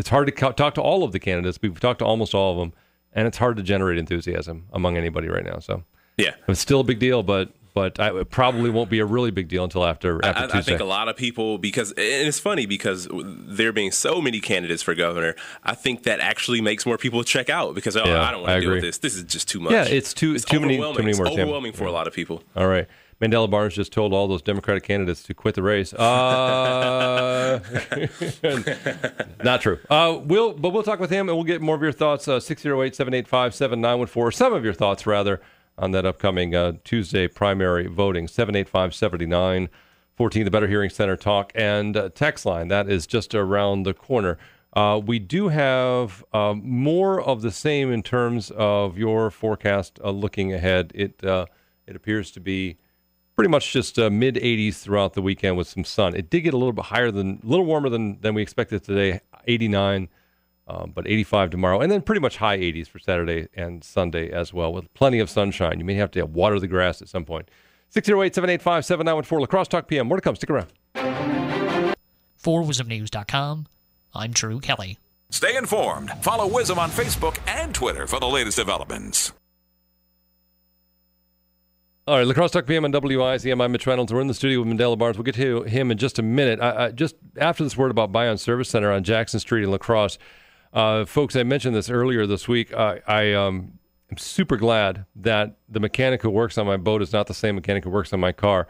It, it's hard to co- talk to all of the candidates. We've talked to almost all of them, and it's hard to generate enthusiasm among anybody right now. So Yeah. it's still a big deal, but but I, it probably won't be a really big deal until after after I, I think a lot of people because and it's funny because there being so many candidates for governor, I think that actually makes more people check out because oh, Yeah, I don't want to deal with this. This is just too much. Yeah, it's too it's too many too many words. yeah. overwhelming for a lot of people. All right. Mandela Barnes just told all those Democratic candidates to quit the race. Uh, not true. Uh, we'll, but we'll talk with him and we'll get more of your thoughts. Uh, 608 785 7914. Some of your thoughts, rather, on that upcoming uh, Tuesday primary voting. 785 7914. 14, the Better Hearing Center talk and uh, text line. That is just around the corner. Uh, we do have uh, more of the same in terms of your forecast uh, looking ahead. It uh, it appears to be pretty much just uh, mid 80s throughout the weekend with some sun. It did get a little bit higher than, a little warmer than than we expected today, 89, um, but 85 tomorrow, and then pretty much high 80s for Saturday and Sunday as well, with plenty of sunshine. You may have to water the grass at some point. 608 785 7914 La Crosse Talk PM. More to come. Stick around. For WIZMNews.com, I'm Drew Kelly. Stay informed. Follow WIZM on Facebook and Twitter for the latest developments. All right, La Crosse Talk PM on WIZM. I'm Mitch Reynolds. We're in the studio with Mandela Barnes. We'll get to him in just a minute. I, I, just after this word about Bion Service Center on Jackson Street in La Crosse, uh, folks, I mentioned this earlier this week. Uh, I um, am super glad that the mechanic who works on my boat is not the same mechanic who works on my car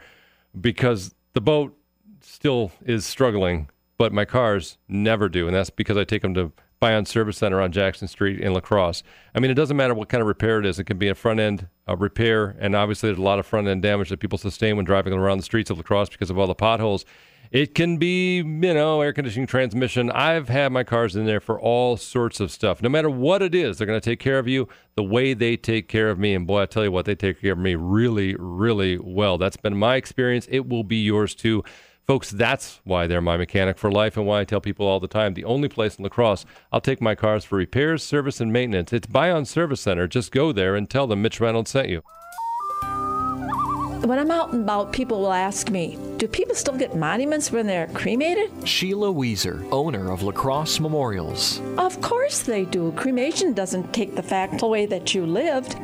because the boat still is struggling, but my cars never do. And that's because I take them to Bion Service Center on Jackson Street in La Crosse. I mean, it doesn't matter what kind of repair it is. It can be a front end uh, repair, and obviously there's a lot of front end damage that people sustain when driving around the streets of La Crosse because of all the potholes. It can be, you know, air conditioning, transmission. I've had my cars in there for all sorts of stuff. No matter what it is, they're going to take care of you the way they take care of me. And boy, I tell you what, they take care of me really, really well. That's been my experience. It will be yours too. Folks, that's why they're my mechanic for life and why I tell people all the time the only place in La Crosse I'll take my cars for repairs, service, and maintenance. It's Bion Service Center. Just go there and tell them Mitch Reynolds sent you. When I'm out and about, people will ask me, do people still get monuments when they're cremated? Sheila Weezer, owner of La Crosse Memorials. Of course they do. Cremation doesn't take the fact away that you lived.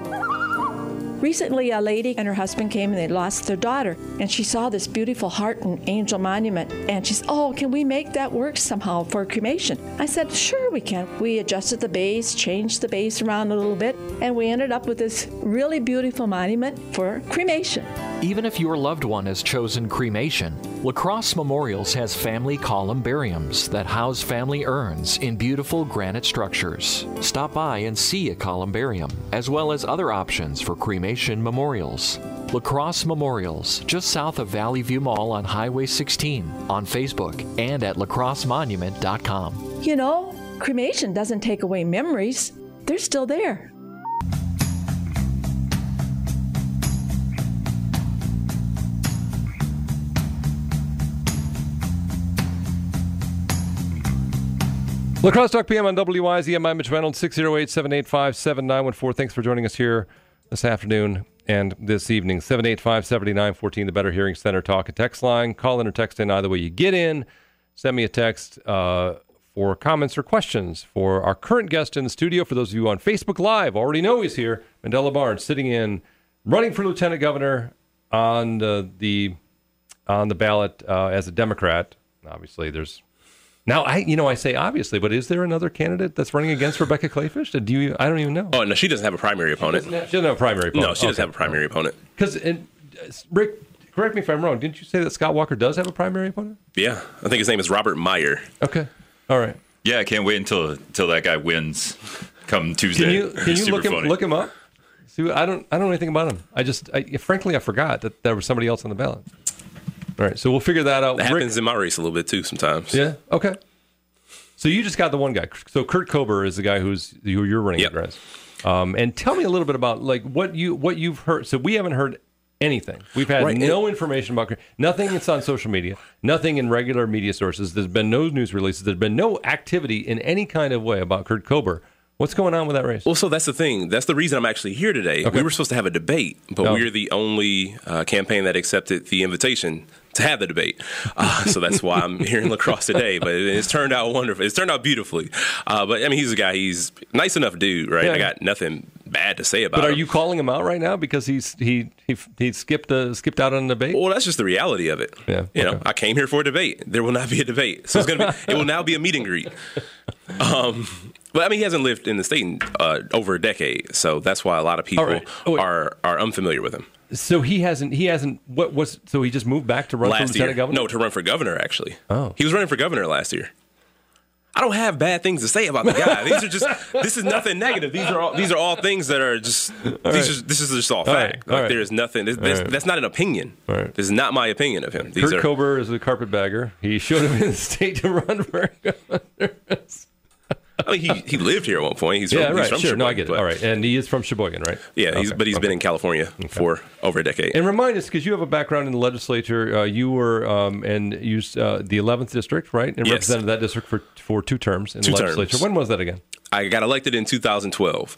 Recently, a lady and her husband came and they lost their daughter, and she saw this beautiful heart and angel monument. And she said, Oh, can we make that work somehow for cremation? I said, Sure, we can. We adjusted the base, changed the base around a little bit, and we ended up with this really beautiful monument for cremation. Even if your loved one has chosen cremation, La Crosse Memorials has family columbariums that house family urns in beautiful granite structures. Stop by and see a columbarium, as well as other options for cremation memorials. La Crosse Memorials, just south of Valley View Mall on Highway 16, on Facebook, and at lacrossemonument.com. You know, cremation doesn't take away memories, they're still there. La Crosse Talk PM on WIZM. I'm Mitch Reynolds, 608 785 7914. Thanks for joining us here this afternoon and this evening. 785 7914, the Better Hearing Center talk and text line. Call in or text in either way you get in. Send me a text uh, for comments or questions for our current guest in the studio. For those of you on Facebook Live, already know he's here. Mandela Barnes sitting in, running for lieutenant governor on the, the on the ballot uh, as a Democrat. Obviously, there's now, I you know I say obviously, but is there another candidate that's running against Rebecca Kleefisch? Do you? I don't even know. Oh no, she doesn't have a primary opponent. She doesn't have a primary opponent. No, she doesn't have a primary opponent. Because uh, Rick, correct me if I'm wrong. Didn't you say that Scott Walker does have a primary opponent? Yeah, I think his name is Robert Meyer. Okay, all right. Yeah, I can't wait until until that guy wins come Tuesday. Can you can you look him funny. look him up? See, I don't I don't know anything about him. I just I, frankly I forgot that there was somebody else on the ballot. All right, so we'll figure that out. That Rick- happens in my race a little bit too sometimes. Yeah. Okay. So you just got the one guy. So Kurt Kober is the guy who's who you're running against. Um, and tell me a little bit about like what you what you've heard. So we haven't heard anything. We've had Right, no information about Kurt- nothing. That's on social media. Nothing in regular media sources. There's been no news releases. There's been no activity in any kind of way about Kurt Kober. What's going on with that race? Well, so that's the thing. That's the reason I'm actually here today. Okay. We were supposed to have a debate, but Oh. we're the only uh, campaign that accepted the invitation to have the debate. Uh, so that's why I'm here in La Crosse today. But it- it's turned out wonderful. It's turned out beautifully. Uh, but I mean, he's a guy. He's nice enough dude, right? Yeah. I got nothing bad to say about him. But are him. you calling him out right now because he's he he he skipped uh, skipped out on a debate? Well, that's just the reality of it. Yeah. You know, I came here for a debate. There will not be a debate. So it's gonna be. it will now be a meet and greet. Um, but I mean, he hasn't lived in the state in, uh, over a decade, so that's why a lot of people right. Oh, are are unfamiliar with him. So he hasn't he hasn't what was so he just moved back to run for last lieutenant year, governor? no, to run for governor. Actually, Oh. he was running for governor last year. I don't have bad things to say about the guy. These are just this is nothing negative. These are all these are all things that are just right. are, this is just all All fact. right, Like right. there is nothing. This, this. That's not an opinion. Right. This is not my opinion of him. These Kurt are Kober is a carpetbagger. He showed up in the state to run for governor. I mean, he, he lived here at one point. He's from, yeah, he's right. from sure. No, I get it. All right. And he is from Sheboygan, right? Yeah, he's, Okay, but he's okay. been in California for over a decade. And remind us, because you have a background in the legislature, uh, you were um, and used uh, the 11th district, right? And Yes. represented that district for for two terms in Two the terms. legislature. When was that again? I got elected in 2012,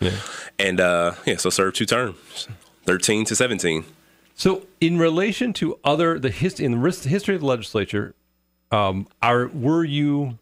and uh, yeah, so served two terms, 13 to 17. So, in relation to other the hist- in the history of the legislature, um, are were you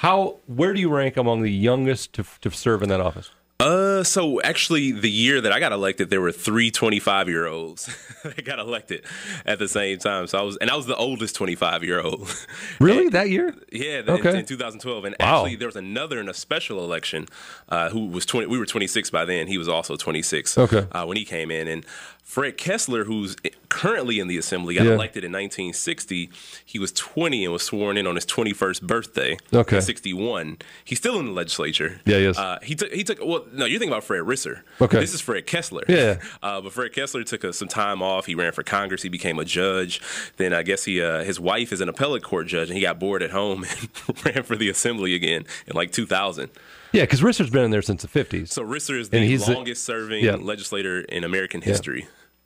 how where do you rank among the youngest to to serve in that office? Uh, so actually, the year that I got elected, there were three 25 year olds that got elected at the same time. So I was, and I was the oldest 25 year old. Really, that year? Yeah, the, Okay. in 2012. And Wow. actually, there was another in a special election uh, who was 20. We were 26 by then. He was also 26 Okay. uh, when he came in. And Fred Kessler, who's currently in the assembly, got Yeah. elected in 1960. He was 20 and was sworn in on his 21st birthday. Okay. in 61. He's still in the legislature. Yeah, he. Uh, he took. He took. Well, no, you're thinking about Fred Risser. Okay. This is Fred Kessler. Yeah. Uh, but Fred Kessler took uh, some time off. He ran for Congress. He became a judge. Then I guess he uh, his wife is an appellate court judge, and he got bored at home and ran for the assembly again in like 2000. Yeah, because Risser's been in there since the 50s. So Risser is the he's the- longest serving yeah. legislator in American Yeah.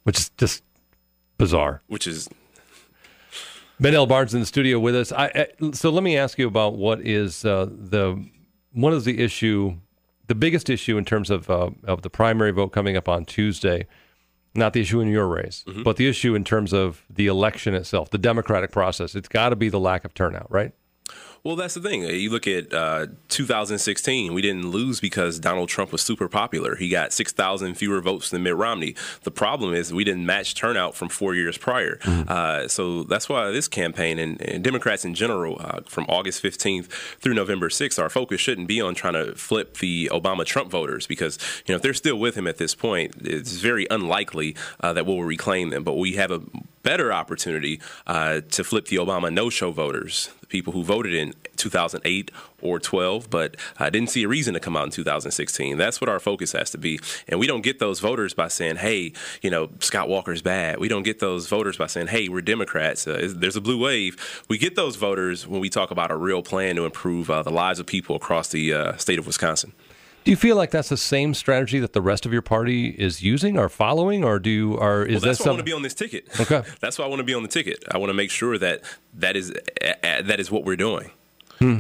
Which is just bizarre. which is Mandela Barnes in the studio with us. I, I, so let me ask you about what is uh, the one is the issue, the biggest issue in terms of uh, of the primary vote coming up on Tuesday. Not the issue in your race, Mm-hmm. but the issue in terms of the election itself, the democratic process. It's got to be the lack of turnout, right? Well, that's the thing. You look at uh, 2016, we didn't lose because Donald Trump was super popular. He got 6,000 fewer votes than Mitt Romney. The problem is we didn't match turnout from four years prior. Uh, so that's why this campaign and, and Democrats in general, uh, from August 15th through November 6th, our focus shouldn't be on trying to flip the Obama Trump voters because, you know, if they're still with him at this point, it's very unlikely uh, that we'll reclaim them. But we have a better opportunity uh, to flip the Obama no-show voters, the people who voted in 2008 or 12, but I didn't see a reason to come out in 2016. That's what our focus has to be. And we don't get those voters by saying, hey, you know, Scott Walker's bad. We don't get those voters by saying, hey, we're Democrats. Uh, there's a blue wave. We get those voters when we talk about a real plan to improve uh, the lives of people across the uh, state of Wisconsin. Do you feel like that's the same strategy that the rest of your party is using or following, or do you, or is well, that's that why I want to be on this ticket. Okay. that's why I want to be on the ticket. I want to make sure that that is that is what we're doing. Hmm.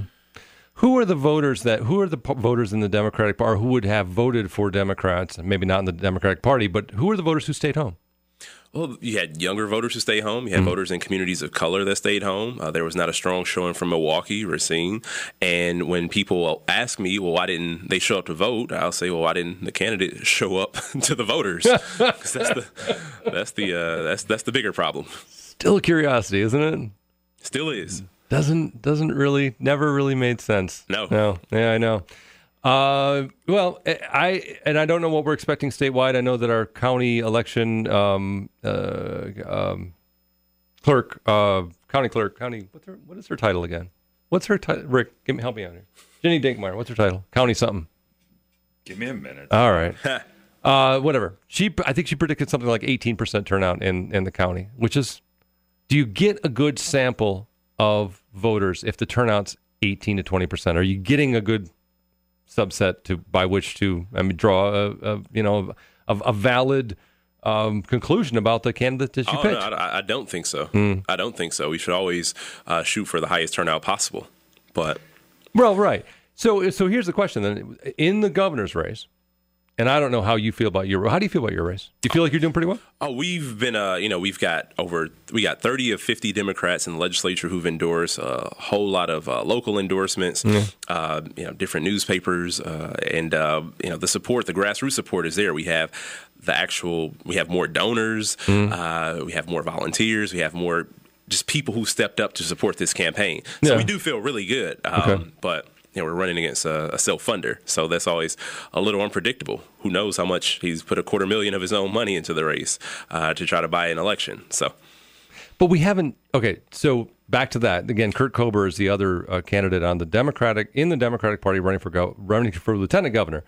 Who are the voters that? Who are the po- voters in the Democratic Party who would have voted for Democrats? Maybe not in the Democratic Party, but who are the voters who stayed home? Well, you had younger voters who stayed home. You had voters in communities of color that stayed home. Uh, there was not a strong showing from Milwaukee, Racine. And when people ask me, well, why didn't they show up to vote? I'll say, well, why didn't the candidate show up to the voters? 'Cause that's the that's the uh, that's that's the bigger problem. Still a curiosity, isn't it? Still is. Doesn't doesn't really never really made sense. No. No. Yeah, I know. Uh, well, I and I don't know what we're expecting statewide. I know that our county election um, uh, um, clerk, uh, county clerk, county. What's her? What is her title again? What's her title? Rick, give me help me out here. Ginny Dankmeyer. What's her title? County something. Give me a minute. All right. uh, whatever. She, I think she predicted something like 18% turnout in, in the county, which is, do you get a good sample of voters if the turnout's 18 to 20%? Are you getting a good subset to by which to I mean, draw a, a you know a, a valid um, conclusion about the candidate that you Oh, picked? no, I, I don't think so. Hmm. I don't think so. We should always uh, shoot for the highest turnout possible. But Well, right. So, so here's the question then: in the governor's race, and I don't know how you feel about your. How do you feel about your race? Do you feel like you're doing pretty well? Oh, we've been, uh, you know, we've got over, we got 30 of 50 Democrats in the legislature who've endorsed a whole lot of uh, local endorsements, Mm. uh, you know, different newspapers, uh, and, uh, you know, the support, the grassroots support is there. We have the actual, we have more donors, Mm. uh, we have more volunteers, we have more just people who stepped up to support this campaign. So Yeah. we do feel really good. Um, Okay. But, you know, we're running against a, a self funder. So that's always a little unpredictable. Who knows how much he's put a quarter million of his own money into the race uh, to try to buy an election. So But we haven't. Okay, so back to that again. Kurt Kober is the other uh, candidate on the Democratic in the Democratic Party running for go, running for lieutenant governor.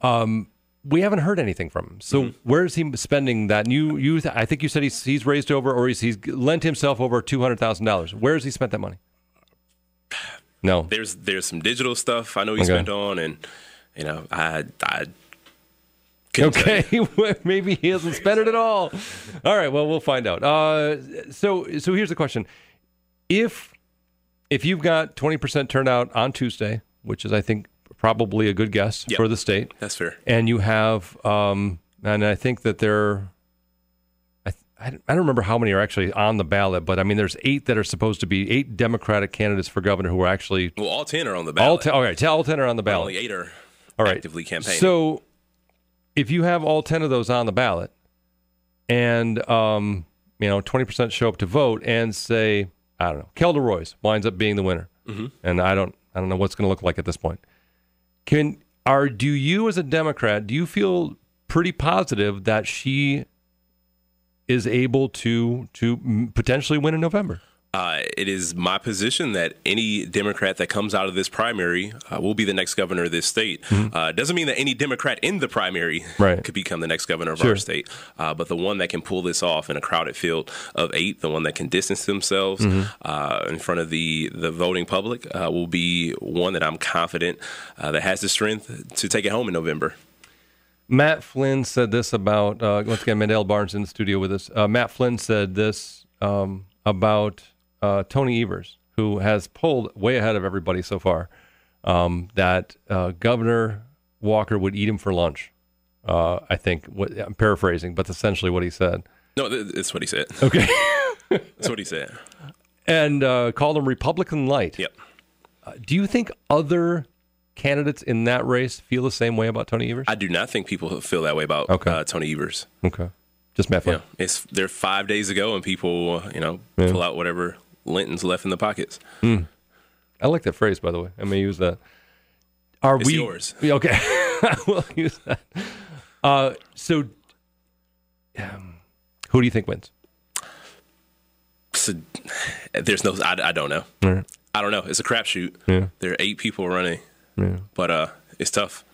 Um, we haven't heard anything from him. So Mm-hmm. where is he spending that? You, you, I think you said he's he's raised over or he's, he's lent himself over two hundred thousand dollars. Where has he spent that money? No, There's there's some digital stuff I know he Okay. spent on, and you know I I. couldn't tell you. Okay, maybe he hasn't spent it at all. All right, well, we'll find out. Uh, so, so here's the question: if if you've got twenty percent turnout on Tuesday, which is, I think, probably a good guess Yep. for the state, That's fair. and you have, um, and I think that there, I, don't remember how many are actually on the ballot, but I mean, there's eight that are supposed to be eight Democratic candidates for governor who are actually Well, all ten are on the ballot. all ten. All right, all ten are on the ballot. Only eight are All right. actively campaigning. So, if you have all ten of those on the ballot, and um, you know, twenty percent show up to vote, and say, I don't know, Kelda Roys winds up being the winner, Mhm. and I don't, I don't know what's going to look like at this point. Can are do you as a Democrat do you feel pretty positive that she is able to to potentially win in November? Uh, it is my position that any Democrat that comes out of this primary uh, will be the next governor of this state. Uh, doesn't mean that any Democrat in the primary Mm-hmm. Right. could become the next governor of Sure. our state, uh, but the one that can pull this off in a crowded field of eight, the one that can distance themselves Mhm. uh, in front of the the voting public, uh, will be one that I'm confident uh, that has the strength to take it home in November. Matt Flynn said this about uh, once again Mandela Barnes in the studio with us. Uh, Matt Flynn said this um, about uh, Tony Evers, who has pulled way ahead of everybody so far. Um, that uh, Governor Walker would eat him for lunch. Uh, I think what, I'm paraphrasing, but essentially what he said. No, that's what he said. Okay, That's what he said. and uh, called him Republican light. Yep. Uh, do you think other candidates in that race feel the same way about Tony Evers? I do not think people feel that way about Okay. uh, Tony Evers. Okay, just Matt Flynn. Yeah, it's they're five days ago, and people, you know, Yeah. pull out whatever Linton's left in the pockets. Hmm. I like that phrase, by the way. I may use that. Are It's we yours. Okay, I will use that. Uh, so, um, who do you think wins? So, there's no, I, I don't know. Right. I don't know. It's a crapshoot. Yeah. There are eight people running, Yeah. but uh, it's tough.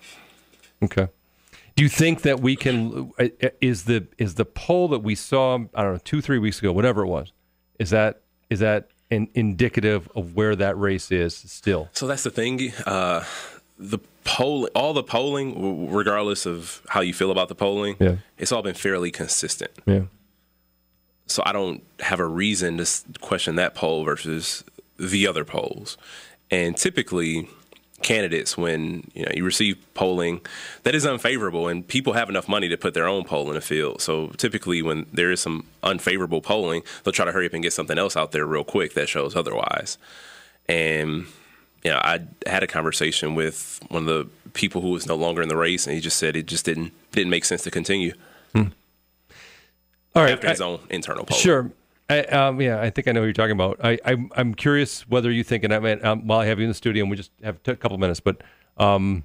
Okay. Do you think that we can? uh, uh, Is the is the poll that we saw? I don't know, two three weeks ago, whatever it was. Is that is that an indicative of where that race is still? So that's the thing. Uh, the poll, all the polling, regardless of how you feel about the polling, Yeah. it's all been fairly consistent. Yeah. So I don't have a reason to question that poll versus the other polls. And typically, candidates, when you know you receive polling that is unfavorable, and people have enough money to put their own poll in the field. So typically, when there is some unfavorable polling, they'll try to hurry up and get something else out there real quick that shows otherwise. And you know, I had a conversation with one of the people who was no longer in the race, and he just said it just didn't didn't make sense to continue hmm. All right. after his own internal poll Sure. I, um, yeah, I think I know what you're talking about. I, I, I'm curious whether you think, and I mean, um, while I have you in the studio, and we just have a couple minutes, but um,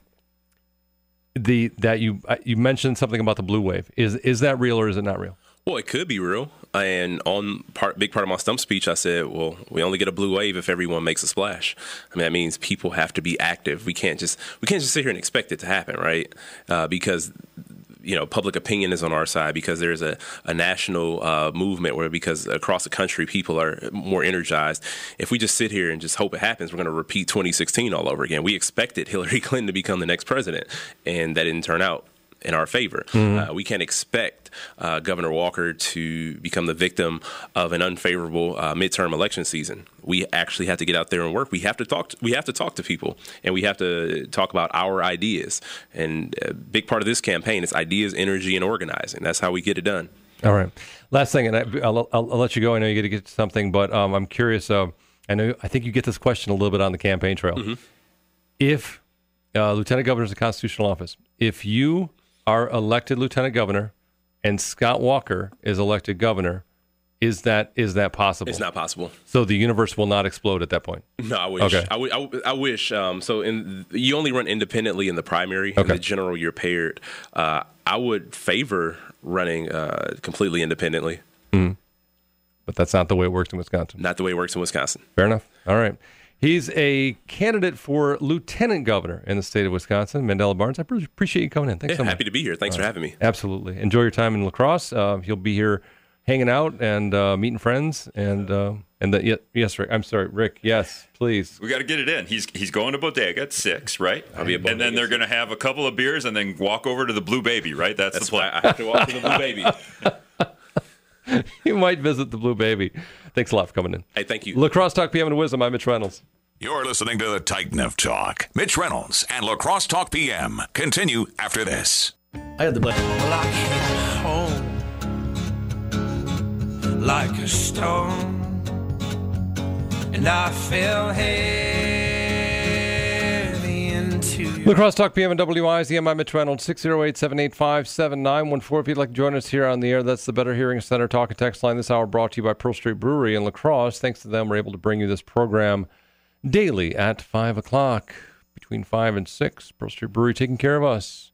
the that you uh, you mentioned something about the blue wave. Is is that real or is it not real? Well, it could be real. And on part, big part of my stump speech, I said, "Well, we only get a blue wave if everyone makes a splash." I mean, that means people have to be active. We can't just we can't just sit here and expect it to happen, right? Uh, because you know, public opinion is on our side because there's a, a national uh, movement where because across the country people are more energized. If we just sit here and just hope it happens, we're going to repeat 2016 all over again. We expected Hillary Clinton to become the next president, and that didn't turn out in our favor. Mhm. Uh, we can't expect uh, Governor Walker to become the victim of an unfavorable uh, midterm election season. We actually have to get out there and work. We have to talk. To, we have to talk to people, and we have to talk about our ideas. And a big part of this campaign is ideas, energy, and organizing. That's how we get it done. All right. Last thing, and I, I'll, I'll, I'll let you go. I know you got to get to something, but um, I'm curious. Uh, I know I think you get this question a little bit on the campaign trail. If uh, lieutenant governor is a constitutional office, if you are elected lieutenant governor and Scott Walker is elected governor, is that is that possible? It's not possible. So the universe will not explode at that point. No, I wish. Okay. I, w- I w- I wish. Um, so, in you only run independently in the primary. Okay. In the general, you're paired. Uh, I would favor running uh, completely independently. Mhm. but that's not the way it works in Wisconsin. Not the way it works in Wisconsin. Fair enough. All right. He's a candidate for lieutenant governor in the state of Wisconsin, Mandela Barnes. I appreciate you coming in. Thanks Yeah, so much. happy to be here. Thanks for having me. Absolutely. Enjoy your time in La Crosse. Uh, you'll be here hanging out and uh, meeting friends. And uh, and the, ye- yes, Rick. I'm sorry, Rick. Yes, please. We got to get it in. He's he's going to Bodega at six, right? I'll be at and then they're going to have a couple of beers and then walk over to the Blue Baby, right? That's, That's the plan. I have to walk to the Blue Baby. you might visit the Blue Baby. Thanks a lot for coming in. Hey, thank you. La Crosse Talk PM and WIZM. I'm Mitch Reynolds. You're listening to the Titan of Talk. Mitch Reynolds and La Crosse Talk PM continue after this. I had the button. Well, I came home like a stone, and I fell heavy into your La Crosse Talk PM and WIZM. I'm Mitch Reynolds, 608 785 7914. If you'd like to join us here on the air, that's the Better Hearing Center talk and text line. This hour brought to you by Pearl Street Brewery in La Crosse. Thanks to them, we're able to bring you this program daily at 5 o'clock, between 5 and 6. Pearl Street Brewery taking care of us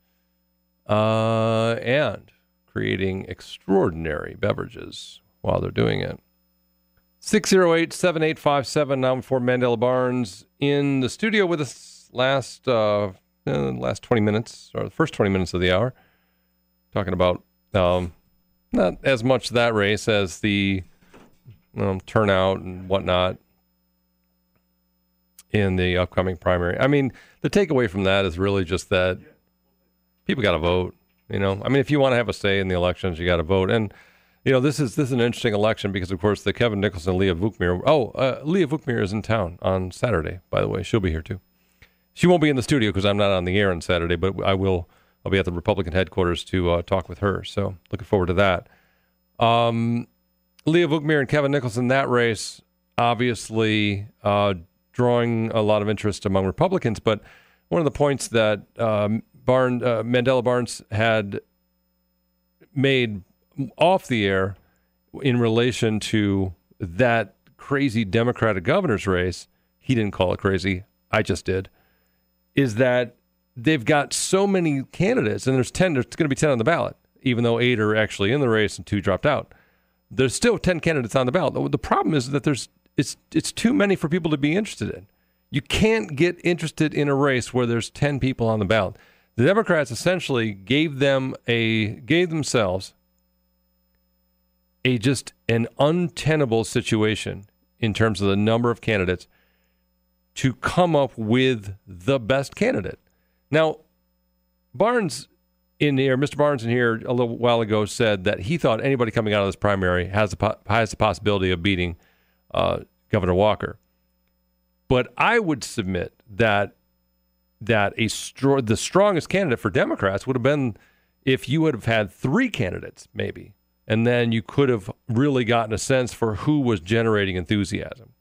uh, and creating extraordinary beverages while they're doing it. 608 785 7914. Mandela Barnes in the studio with us last uh, uh, last 20 minutes, or the first 20 minutes of the hour, talking about um, not as much that race as the um, turnout and whatnot in the upcoming primary. I mean, the takeaway from that is really just that people got to vote. You know, I mean, if you want to have a say in the elections, you got to vote. And you know, this is this is an interesting election because, of course, the Kevin Nicholson, Leah Vukmir. Oh, uh, Leah Vukmir is in town on Saturday. By the way, she'll be here too. She won't be in the studio because I'm not on the air on Saturday, but I will. I'll be at the Republican headquarters to uh, talk with her. So looking forward to that. Um, Leah Vukmir and Kevin Nicholson, that race obviously uh, drawing a lot of interest among Republicans. But one of the points that um, Barn, uh, Mandela Barnes had made off the air in relation to that crazy Democratic governor's race, he didn't call it crazy. I just did. Is that they've got so many candidates, and there's 10, there's going to be 10 on the ballot, even though eight are actually in the race and two dropped out. There's still 10 candidates on the ballot. The problem is that there's it's it's too many for people to be interested in. You can't get interested in a race where there's 10 people on the ballot. The Democrats essentially gave them a gave themselves a just an untenable situation in terms of the number of candidates to come up with the best candidate. Now, Barnes in here, Mr. Barnes in here a little while ago said that he thought anybody coming out of this primary has the po- has the possibility of beating uh, Governor Walker. But I would submit that that a str- the strongest candidate for Democrats would have been if you would have had three candidates, maybe, and then you could have really gotten a sense for who was generating enthusiasm.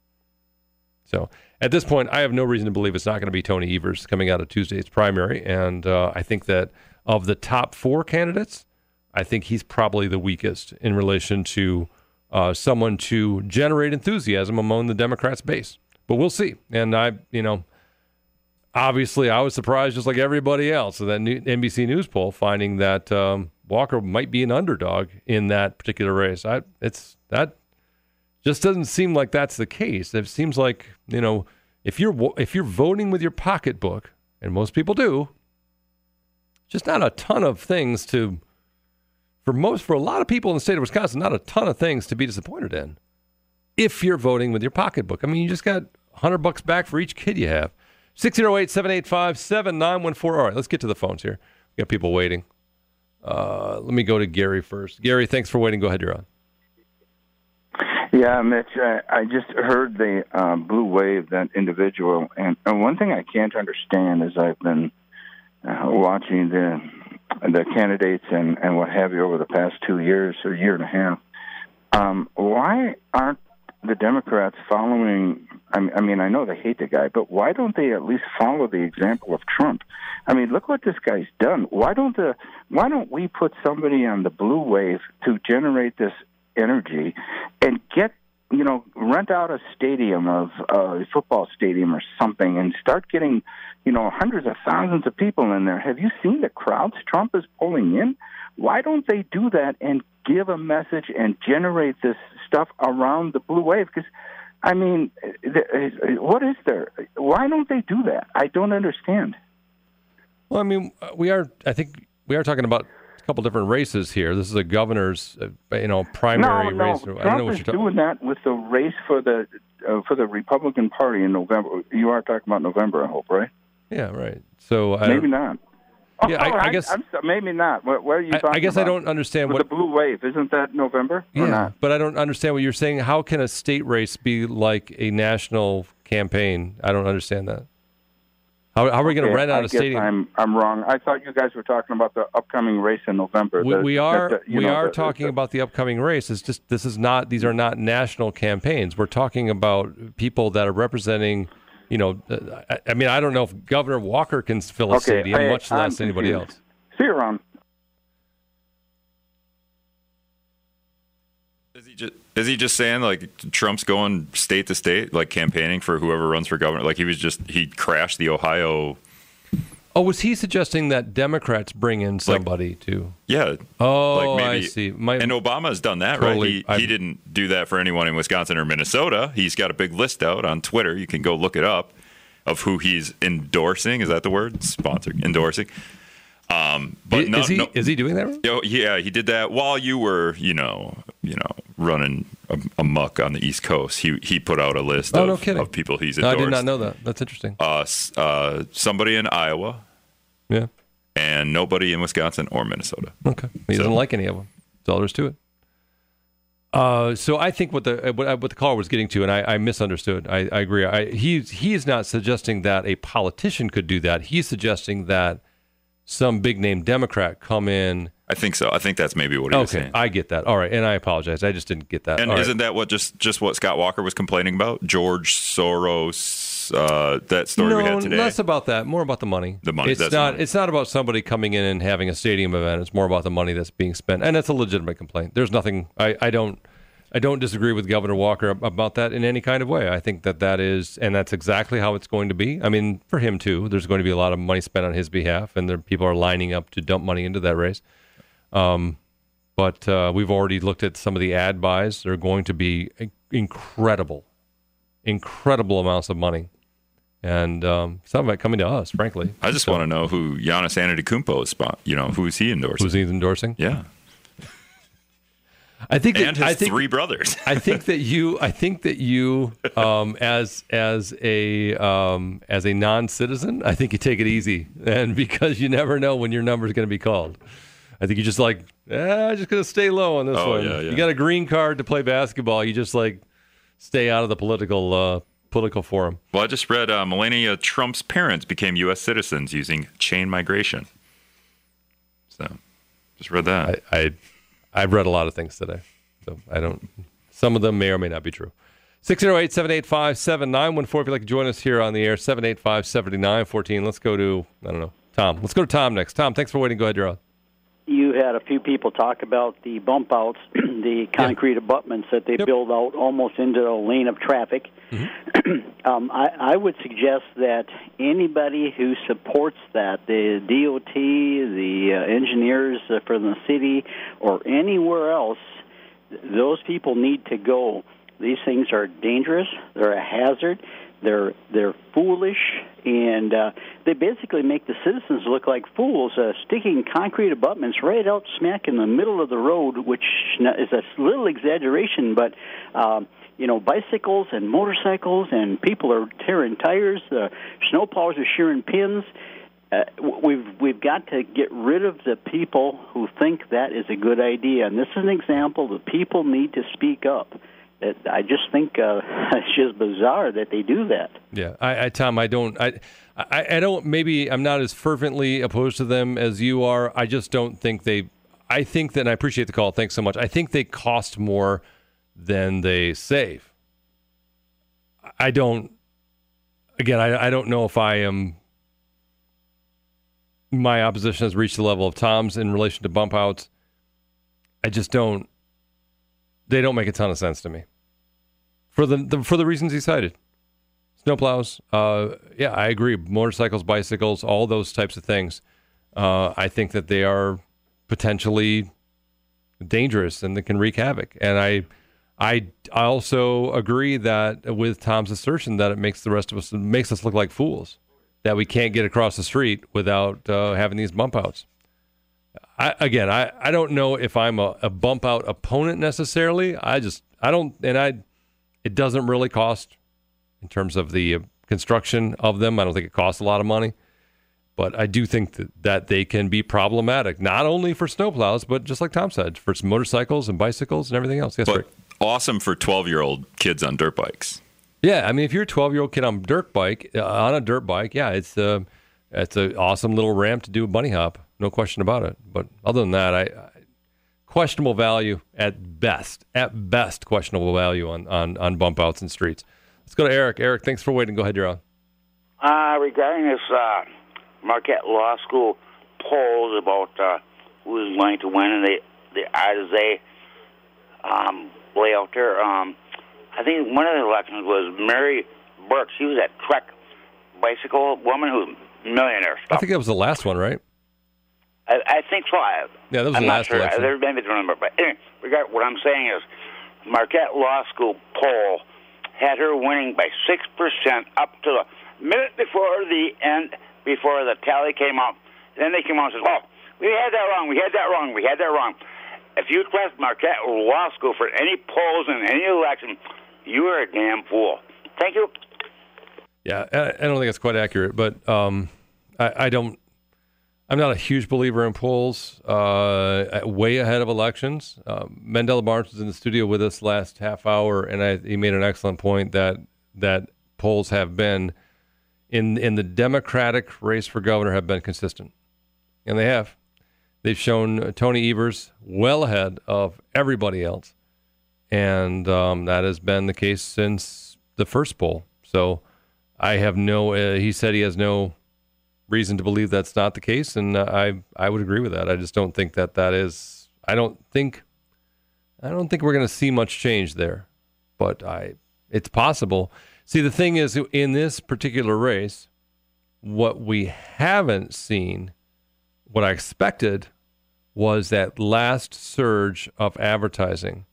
So at this point, I have no reason to believe it's not going to be Tony Evers coming out of Tuesday's primary, and uh, I think that of the top four candidates, I think he's probably the weakest in relation to uh, someone to generate enthusiasm among the Democrats' base. But we'll see. And I, you know, obviously I was surprised, just like everybody else, of that new NBC News poll finding that um, Walker might be an underdog in that particular race. I, it's that just doesn't seem like that's the case. It seems like you know if you're if you're voting with your pocketbook, and most people do, just not a ton of things to for most for a lot of people in the state of Wisconsin, not a ton of things to be disappointed in. If you're voting with your pocketbook, I mean, you just got 100 bucks back for each kid you have. 608 785 7914. All right, let's get to the phones here. We got people waiting. Uh, let me go to Gary first. Gary, thanks for waiting. Go ahead, you're on. Yeah, Mitch, I, I just heard the uh, blue wave, that individual. And, and one thing I can't understand is I've been uh, watching the the candidates and, and what have you over the past two years or year and a half. Um, why aren't the Democrats following? I mean, I mean, I know they hate the guy, but why don't they at least follow the example of Trump? I mean, look what this guy's done. Why don't the Why don't we put somebody on the blue wave to generate this energy and get you know rent out a stadium of uh, a football stadium or something and start getting you know hundreds of thousands of people in there have you seen the crowds trump is pulling in Why don't they do that and give a message and generate this stuff around the blue wave? Because I mean, what is there? Why don't they do that? I don't understand. Well, I mean, we are. I think we are talking about a couple different races here. This is a governor's, uh, you know, primary no, no. race. Trump I don't know what you're talking. doing that with the race for the uh, for the Republican Party in November. You are talking about November, I hope, right? Yeah, right. So I maybe don't- not. Yeah, Oh, I- I guess- I'm maybe not. What, what are you I- I talking guess I don't understand With what- the blue wave. Isn't that November or Yeah, not? but I don't understand what you're saying. How can a state race be like a national campaign? I don't understand that. How, how are we going to Okay, rent out I a stadium? I'm I'm wrong. I thought you guys were talking about the upcoming race in November. We, The- we are the- we know, are the- talking about the upcoming race. It's just this is not these are not national campaigns. We're talking about people that are representing. You know, uh, I, I mean, I don't know if Governor Walker can fill a Okay, stadium, I- much I'm less anybody confused. else. See you around. Is he just saying like Trump's going state to state, like campaigning for whoever runs for governor? Like he was just he crashed the Ohio. Oh, was he suggesting that Democrats bring in somebody to? Yeah. Oh, like maybe, I see. My- and Obama has done that, Totally. right? He, he didn't do that for anyone in Wisconsin or Minnesota. He's got a big list out on Twitter. You can go look it up of who he's endorsing. Is that the word? Sponsoring, endorsing. Um, but I- no, is he no- is he doing that? Right? Yeah, he did that while you were, you know, you know, running amuck on the East Coast. He he put out a list Oh, of, no of people he's No, I did not know that. That's interesting. Uh, uh, somebody in Iowa. Yeah. And nobody in Wisconsin or Minnesota. Okay. He doesn't like any of them. That's all there is to it. Uh, so I think what the what, what the caller was getting to, and I, I misunderstood. I, I agree. I, he's he is not suggesting that a politician could do that. He's suggesting that some big name Democrat come in. I think so. I think that's maybe what he Okay, saying. I get that. All right, and I apologize. I just didn't get that. And All right. isn't that what just just what Scott Walker was complaining about? George Soros, uh, that story no, we had today. less about that. More about the money. The money, It's not. money. It's not about somebody coming in and having a stadium event. It's more about the money that's being spent, and it's a legitimate complaint. There's nothing. I, I don't. I don't disagree with Governor Walker about that in any kind of way. I think that that is, and that's exactly how it's going to be. I mean, for him too. There's going to be a lot of money spent on his behalf, and there people are lining up to dump money into that race. Um, but uh, we've already looked at some of the ad buys. They're going to be incredible, incredible amounts of money, and um, some of it coming to us, frankly. I just want to know who Giannis Antetokounmpo is. Spot, you know, who's he endorsing? Who's he endorsing? Yeah. I think that, and his I think, three brothers. I think that you, I think that you, um, as as a um, as a non-citizen, I think you take it easy, and because you never know when your number is going to be called. I think you just like, eh, I'm just going to stay low on this Oh, one. yeah, yeah. You got a green card to play basketball. You just like stay out of the political uh, political forum. Well, I just read uh, Melania Trump's parents became U.S. citizens using chain migration. So, just read that. I, I I've read a lot of things today, so I don't. Some of them may or may not be true. 608 785 7914. If you'd like to join us here on the air, 785 7914. Let's go to, I don't know, Tom. Let's go to Tom next. Tom, thanks for waiting. Go ahead, you're on. You had a few people talk about the bump outs, the concrete abutments that they build out almost into the lane of traffic. um, I, I would suggest that anybody who supports that, the DOT, the uh, engineers uh, for the city, or anywhere else, those people need to go. These things are dangerous. They're a hazard. They're they're foolish, and uh, they basically make the citizens look like fools. Uh, sticking concrete abutments right out smack in the middle of the road, which is a little exaggeration, but. Um, you know, bicycles and motorcycles, and people are tearing tires. Uh, snowplows are shearing pins. Uh, we've we've got to get rid of the people who think that is a good idea, and this is an example. The people need to speak up. I just think uh, it's just bizarre that they do that. Yeah, I, I Tom, I don't, I, I, I don't. Maybe I'm not as fervently opposed to them as you are. I just don't think they. I think that and I appreciate the call. Thanks so much. I think they cost more than they save. I don't. Again, I, I don't know if I am. My opposition has reached the level of Tom's in relation to bump outs. I just don't. They don't make a ton of sense to me. For the, the for the reasons he cited snowplows. Uh, yeah, I agree. Motorcycles, bicycles, all those types of things. Uh, I think that they are potentially dangerous and that can wreak havoc. And I, I, I also agree that with Tom's assertion that it makes the rest of us makes us look like fools that we can't get across the street without uh, having these bump outs. I, again, I, I don't know if I'm a, a bump out opponent necessarily. I just I don't, and I it doesn't really cost in terms of the uh, construction of them. I don't think it costs a lot of money, but I do think that, that they can be problematic not only for snowplows, but just like Tom said, for some motorcycles and bicycles and everything else. Yes, but Rick. awesome for 12 year old kids on dirt bikes. Yeah, I mean, if you're a 12 year old kid on dirt bike uh, on a dirt bike, yeah, it's uh, it's an awesome little ramp to do a bunny hop, no question about it. But other than that, I questionable value at best, at best questionable value on on on bump outs and streets. Let's go to Eric. Eric, thanks for waiting. Go ahead, you're on. Uh, regarding this uh, Marquette Law School polls about uh, who is going to win and the the Arze um, layout there, um, I think one of the elections was Mary Burke. She was that Trek bicycle woman who's millionaire. Stuff. I think that was the last one, right? I, I think five. Yeah, that was I'm the not last sure. election. There maybe don't remember, but anyway, regard what I'm saying is, Marquette Law School poll had her winning by six percent up to the minute before the end, before the tally came out. Then they came out and said, "Oh, we had that wrong. We had that wrong. We had that wrong." If you trust Marquette Law School for any polls in any election, you are a damn fool. Thank you. Yeah, I, I don't think that's quite accurate, but um, I, I don't. I'm not a huge believer in polls uh, way ahead of elections. Uh, Mandela Barnes was in the studio with us last half hour, and I, he made an excellent point that that polls have been in in the Democratic race for governor have been consistent, and they have. They've shown Tony Evers well ahead of everybody else, and um, that has been the case since the first poll. So I have no. Uh, he said he has no reason to believe that's not the case, and uh, I I would agree with that. I just don't think that that is. I don't think. I don't think we're going to see much change there, but I. It's possible. See, the thing is, in this particular race, what we haven't seen, what I expected, was that last surge of advertising.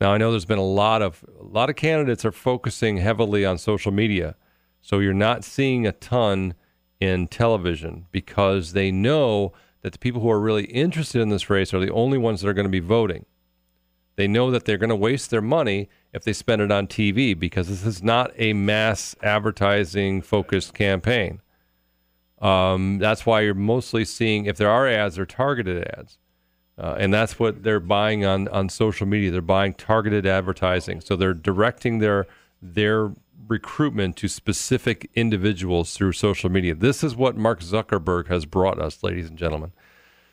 Now I know there's been a lot of a lot of candidates are focusing heavily on social media, so you're not seeing a ton in television because they know that the people who are really interested in this race are the only ones that are going to be voting. They know that they're going to waste their money if they spend it on TV because this is not a mass advertising focused campaign. Um, that's why you're mostly seeing, if there are ads, they're targeted ads. Uh, and that's what they're buying on, on social media. They're buying targeted advertising. So they're directing their their recruitment to specific individuals through social media. This is what Mark Zuckerberg has brought us, ladies and gentlemen.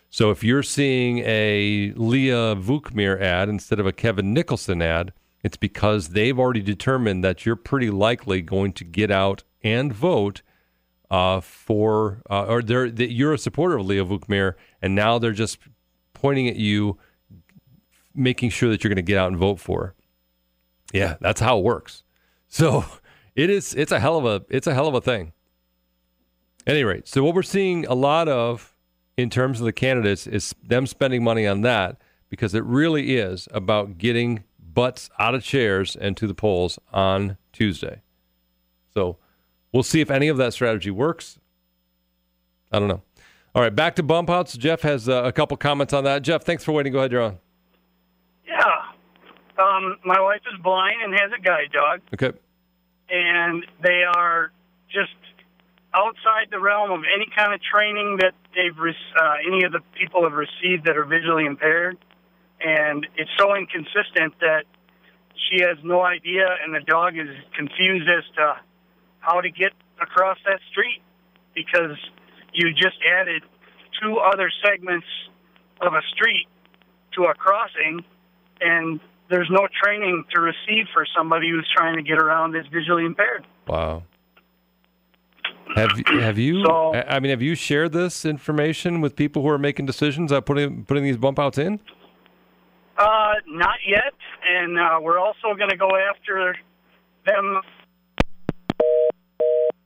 So if you're seeing a Leah Vukmir ad instead of a Kevin Nicholson ad, it's because they've already determined that you're pretty likely going to get out and vote uh, for, uh, or they're, that you're a supporter of Leah Vukmir, and now they're just pointing at you, making sure that you're going to get out and vote for. her. Yeah, that's how it works. So it is. It's a hell of a. It's a hell of a thing. Any rate, so what we're seeing a lot of in terms of the candidates is them spending money on that because it really is about getting butts out of chairs and to the polls on Tuesday. So we'll see if any of that strategy works. I don't know. All right, back to bump outs. Jeff has uh, a couple comments on that. Jeff, thanks for waiting. Go ahead, you're on. Um, my wife is blind and has a guide dog, Okay. and they are just outside the realm of any kind of training that they've re- uh, any of the people have received that are visually impaired, and it's so inconsistent that she has no idea, and the dog is confused as to how to get across that street because you just added two other segments of a street to a crossing, and there's no training to receive for somebody who's trying to get around that's visually impaired. Wow. Have have you? So- I mean, have you shared this information with people who are making decisions about putting putting these bump outs in? Uh, not yet, and uh, we're also going to go after them.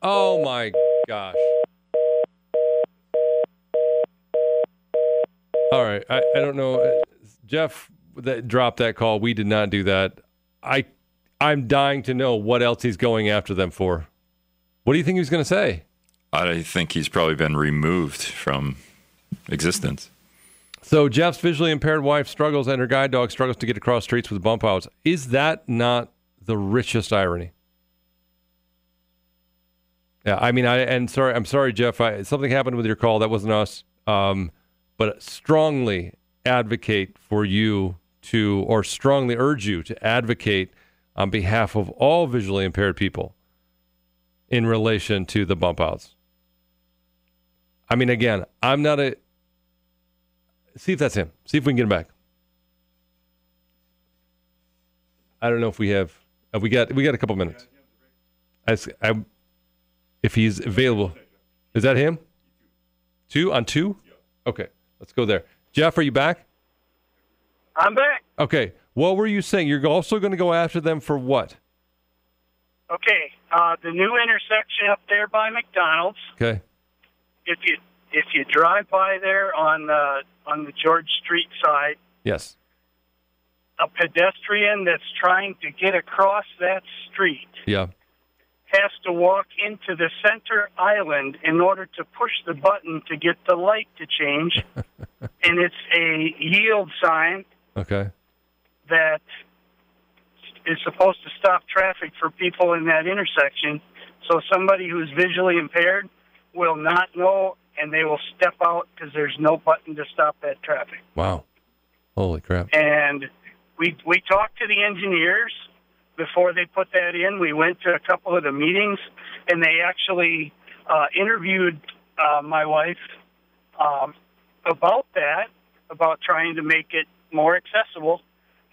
Oh my gosh. All right. I, I don't know. Jeff that dropped that call. We did not do that. I I'm dying to know what else he's going after them for. What do you think he was going to say? I think he's probably been removed from existence. So Jeff's visually impaired wife struggles and her guide dog struggles to get across streets with bump outs. Is that not the richest irony? Yeah, I mean, I and sorry, I'm sorry, Jeff. I, something happened with your call. That wasn't us. Um, but strongly advocate for you to, or strongly urge you to advocate on behalf of all visually impaired people in relation to the bump outs. I mean, again, I'm not a. See if that's him. See if we can get him back. I don't know if we have. have we got we got a couple minutes. I, I, if he's available, is that him? Two on two. Okay, let's go there. Jeff, are you back? I'm back. Okay. What were you saying? You're also going to go after them for what? Okay, uh, the new intersection up there by McDonald's. Okay. If you if you drive by there on the on the George Street side, Yes. a pedestrian that's trying to get across that street Yeah. has to walk into the center island in order to push the button to get the light to change. and it's a yield sign Okay. that is supposed to stop traffic for people in that intersection. So somebody who's visually impaired will not know and they will step out because there's no button to stop that traffic. Wow. Holy crap. And we we talked to the engineers before they put that in. We went to a couple of the meetings, and they actually uh, interviewed uh, my wife um, about that, about trying to make it more accessible.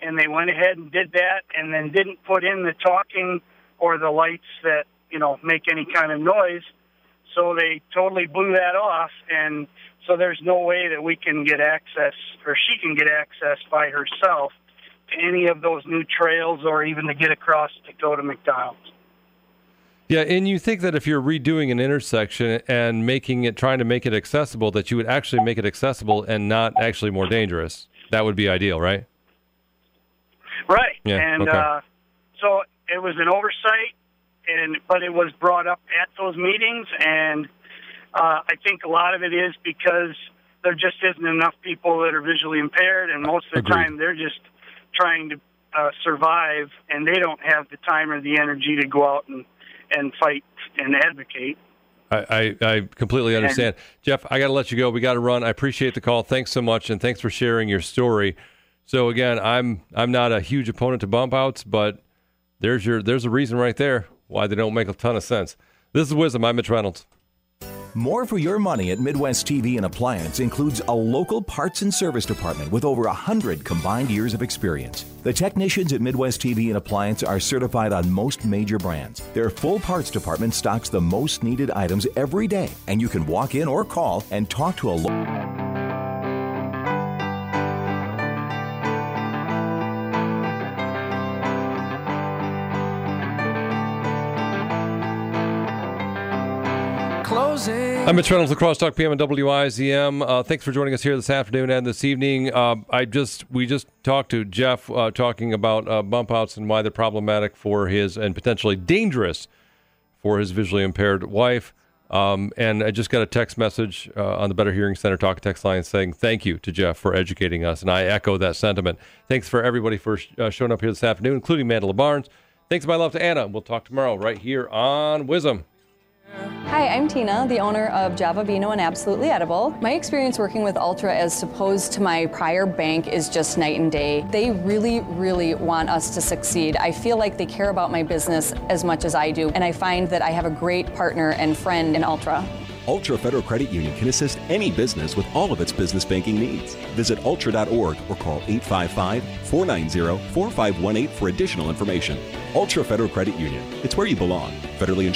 And they went ahead and did that, and then didn't put in the talking or the lights that you know make any kind of noise. So they totally blew that off, and so there's no way that we can get access, or she can get access by herself to any of those new trails, or even to get across to go to McDonald's. Yeah, and you think that if you're redoing an intersection and making it, trying to make it accessible, that you would actually make it accessible and not actually more dangerous. That would be ideal, right? Right. Yeah, and okay. uh, so it was an oversight, and but it was brought up at those meetings, and uh, I think a lot of it is because there just isn't enough people that are visually impaired, and most of the Agreed. time they're just trying to uh, survive, and they don't have the time or the energy to go out and and fight and advocate. I, I, I completely understand. Jeff, I got to let you go. We got to run. I appreciate the call. Thanks so much, and thanks for sharing your story. So again, I'm I'm not a huge opponent to bump outs, but there's your there's a reason right there why they don't make a ton of sense. This is WIZM. I'm Mitch Reynolds. More for your money at Midwest TV and Appliance includes a local parts and service department with over 100 combined years of experience. The technicians at Midwest TV and Appliance are certified on most major brands. Their full parts department stocks the most needed items every day, and you can walk in or call and talk to a local. I'm Mitch Reynolds, La Crosse Talk PM and WIZM. Uh, thanks for joining us here this afternoon and this evening. Uh, I just we just talked to Jeff uh, talking about uh, bump outs and why they're problematic for his and potentially dangerous for his visually impaired wife. Um, and I just got a text message uh, on the Better Hearing Center talk text line saying thank you to Jeff for educating us, and I echo that sentiment. Thanks for everybody for uh, showing up here this afternoon, including Mandela Barnes. Thanks, my love to Anna. We'll talk tomorrow right here on WIZM. Hi, I'm Tina, the owner of Java Vino and Absolutely Edible. My experience working with Ultra as opposed to my prior bank is just night and day. They really, really want us to succeed. I feel like they care about my business as much as I do, and I find that I have a great partner and friend in Ultra. Ultra Federal Credit Union can assist any business with all of its business banking needs. Visit ultra.org or call 855 490 4518 for additional information. Ultra Federal Credit Union. It's where you belong. Federally.